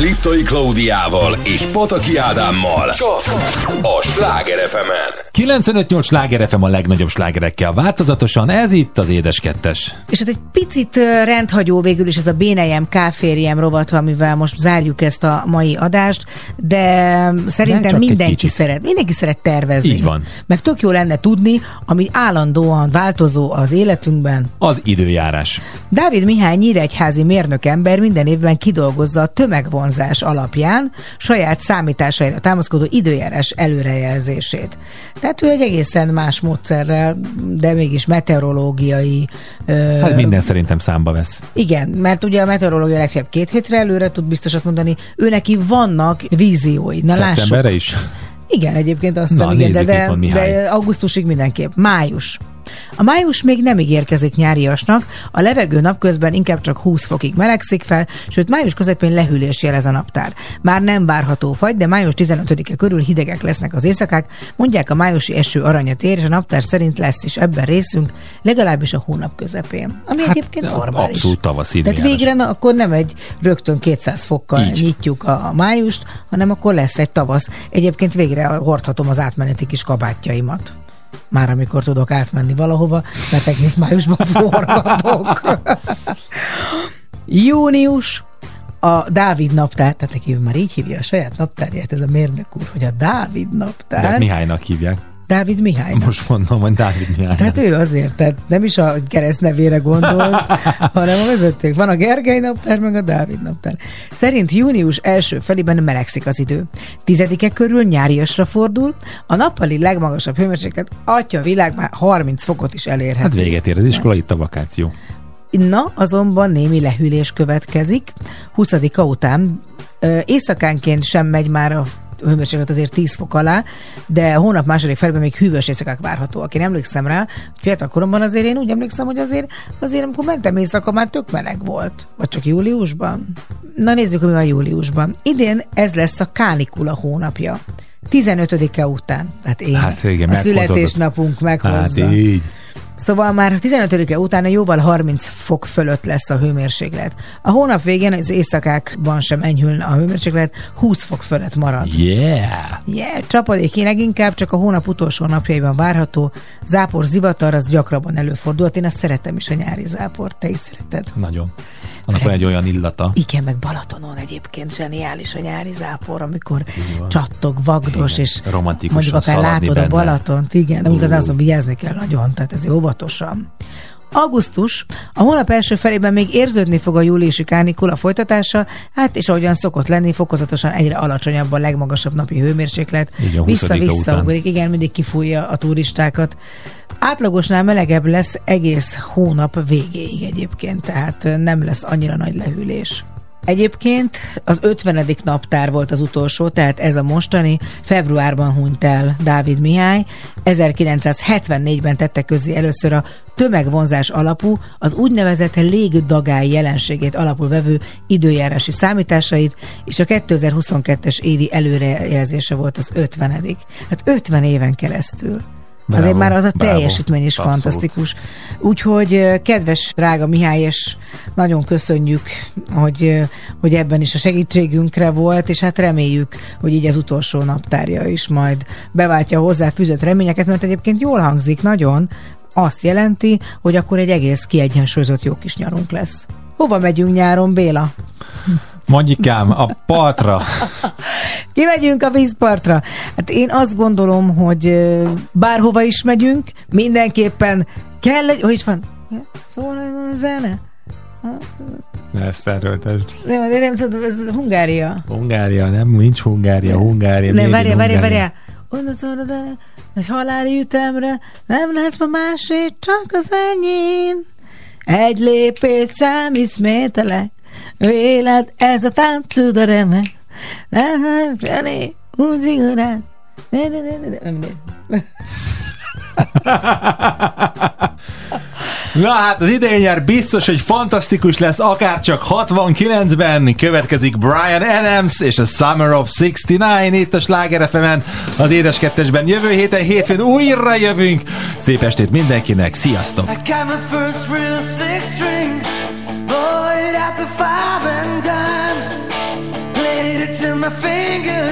Édes Liptai Klaudiával és Pataki Ádámmal. Csak a Sláger fm 95-8 sláger FM a legnagyobb slágerekkel változatosan, ez itt az Édes Kettes. És hát egy picit rendhagyó végül is ez a Bénejem Káférjem rovat, amivel most zárjuk ezt a mai adást, de szerintem mindenki szeret, mindenki szeret tervezni. Így van. Meg tök jó lenne tudni, ami állandóan változó az életünkben. Az időjárás. Dávid Mihály nyíregyházi mérnökember minden évben kidolgozza a tömegvonzás alapján saját számításaira támaszkodó időjárás előrejelzését. Tehát ő egy egészen más módszerrel, de mégis meteorológiai... Ö, Hát minden szerintem számba vesz. igen, mert ugye a meteorológia legfeljebb két hétre előre tud biztosat mondani, ő neki vannak víziói. Na lássuk. Szeptemberre is? Igen, egyébként azt hiszem, igen, de, de, de augusztusig mindenképp. Május. A május még nem ígérkezik nyáriasnak, a levegő napközben inkább csak 20 fokig melegszik fel, sőt május közepén lehűlés jelez a naptár. Már nem várható fagy, de május 15-e körül hidegek lesznek az éjszakák, mondják a májusi eső aranyat ér, és a naptár szerint lesz is ebben részünk, legalábbis a hónap közepén. Ami hát, egyébként normális. Abszolút tavaszi Tehát végre na, akkor nem egy rögtön 200 fokkal. Így. nyitjuk a, a májust, hanem akkor lesz egy tavasz. Egyébként végre hordhatom az átmeneti kis kabátjaimat. Már amikor tudok átmenni valahova, mert egész májusban [LAUGHS] forgatok. Június, a Dávid naptár, tehát neki már így hívja a saját naptárját, ez a mérnök úr, hogy a Dávid naptár. De Mihálynak hívják. Dávid Mihály. Most mondom, hogy Dávid Mihály. Tehát ő azért, tehát nem is a keresztnevére gondolt, [LAUGHS] hanem a vezetők. Van a Gergely naptár, meg a Dávid naptár. Szerint június első felében melegszik az idő. Tizedike körül nyáriasra fordul, a nappali legmagasabb hőmérséklet, atya világ már 30 fokot is elérhet. Hát véget ér az iskola, itt a vakáció. Na, azonban némi lehűlés következik. 20-a után éjszakánként sem megy már a hőmérséklet azért 10 fok alá, de hónap második felében még hűvös éjszakák várhatóak. Én emlékszem rá, hogy fiatal koromban azért én úgy emlékszem, hogy azért, azért amikor mentem éjszaka, már tök meleg volt. Vagy csak júliusban? Na nézzük, hogy mi van júliusban. Idén ez lesz a kánikula hónapja. 15-e után. Tehát én. Hát igen, a születésnapunk meghozza. Hát így. Szóval már 15-e utána jóval 30 fok fölött lesz a hőmérséklet. A hónap végén az éjszakákban sem enyhül a hőmérséklet, 20 fok fölött marad. Yeah! Yeah, csapadék leginkább csak a hónap utolsó napjaiban várható. Zápor, zivatar, az gyakrabban előfordult. Én azt szeretem is a nyári záport. Te is szereted? Nagyon. Annak van egy olyan illata. Igen, meg Balatonon egyébként zseniális a nyári zápor, amikor csattog, vagdos, Igen, és mondjuk akár látod a benne. Balatont, igen, de amikor Ú. azon vigyázni kell nagyon, tehát ez óvatosan. Augusztus, a hónap első felében még érződni fog a júliusi kánikula folytatása, hát és ahogyan szokott lenni, fokozatosan egyre alacsonyabb a legmagasabb napi hőmérséklet. Így a 20-a Vissza-vissza ugrik, igen, mindig kifújja a turistákat. Átlagosnál melegebb lesz egész hónap végéig egyébként, tehát nem lesz annyira nagy lehűlés. Egyébként az 50. naptár volt az utolsó, tehát ez a mostani, februárban hunyt el Dávid Mihály. 1974-ben tette közé először a tömegvonzás alapú, az úgynevezett légdagály jelenségét alapul vevő időjárási számításait, és a 2022-es évi előrejelzése volt az 50. Hát 50 éven keresztül. Bravo, Azért már az a bravo. teljesítmény is Abszolút. fantasztikus. Úgyhogy kedves drága Mihály, és nagyon köszönjük, hogy, hogy ebben is a segítségünkre volt, és hát reméljük, hogy így az utolsó naptárja is majd beváltja hozzá fűzött reményeket, mert egyébként jól hangzik nagyon, azt jelenti, hogy akkor egy egész kiegyensúlyozott jó kis nyarunk lesz. Hova megyünk nyáron, Béla? Mondjikám, a partra. Kimegyünk a vízpartra. Hát én azt gondolom, hogy bárhova is megyünk, mindenképpen kell egy... Hogy is van? Szóval a zene? Ne ezt erről, tehát Nem, de nem tudom, ez Hungária. Hungária, nem, nincs Hungária, Hungária. Nem, várjál, várjál, várjál. Oda szól a zene, egy haláli ütemre, nem lehetsz ma másé, csak az enyém. Egy lépés sem ismételek, vélet, ez a tánc a remek. Nem, nem, felé, úgy zigorán. Ne, ne, ne, ne, ne, nem, nem. [LAUGHS] Na hát az idén nyár biztos, hogy fantasztikus lesz, akár csak 69-ben következik Brian Adams és a Summer of 69 itt a Sláger FM-en, az Édes Kettesben. Jövő héten hétfőn újra jövünk. Szép estét mindenkinek, sziasztok! I got my first real six string, the five and dime. Played it till my fingers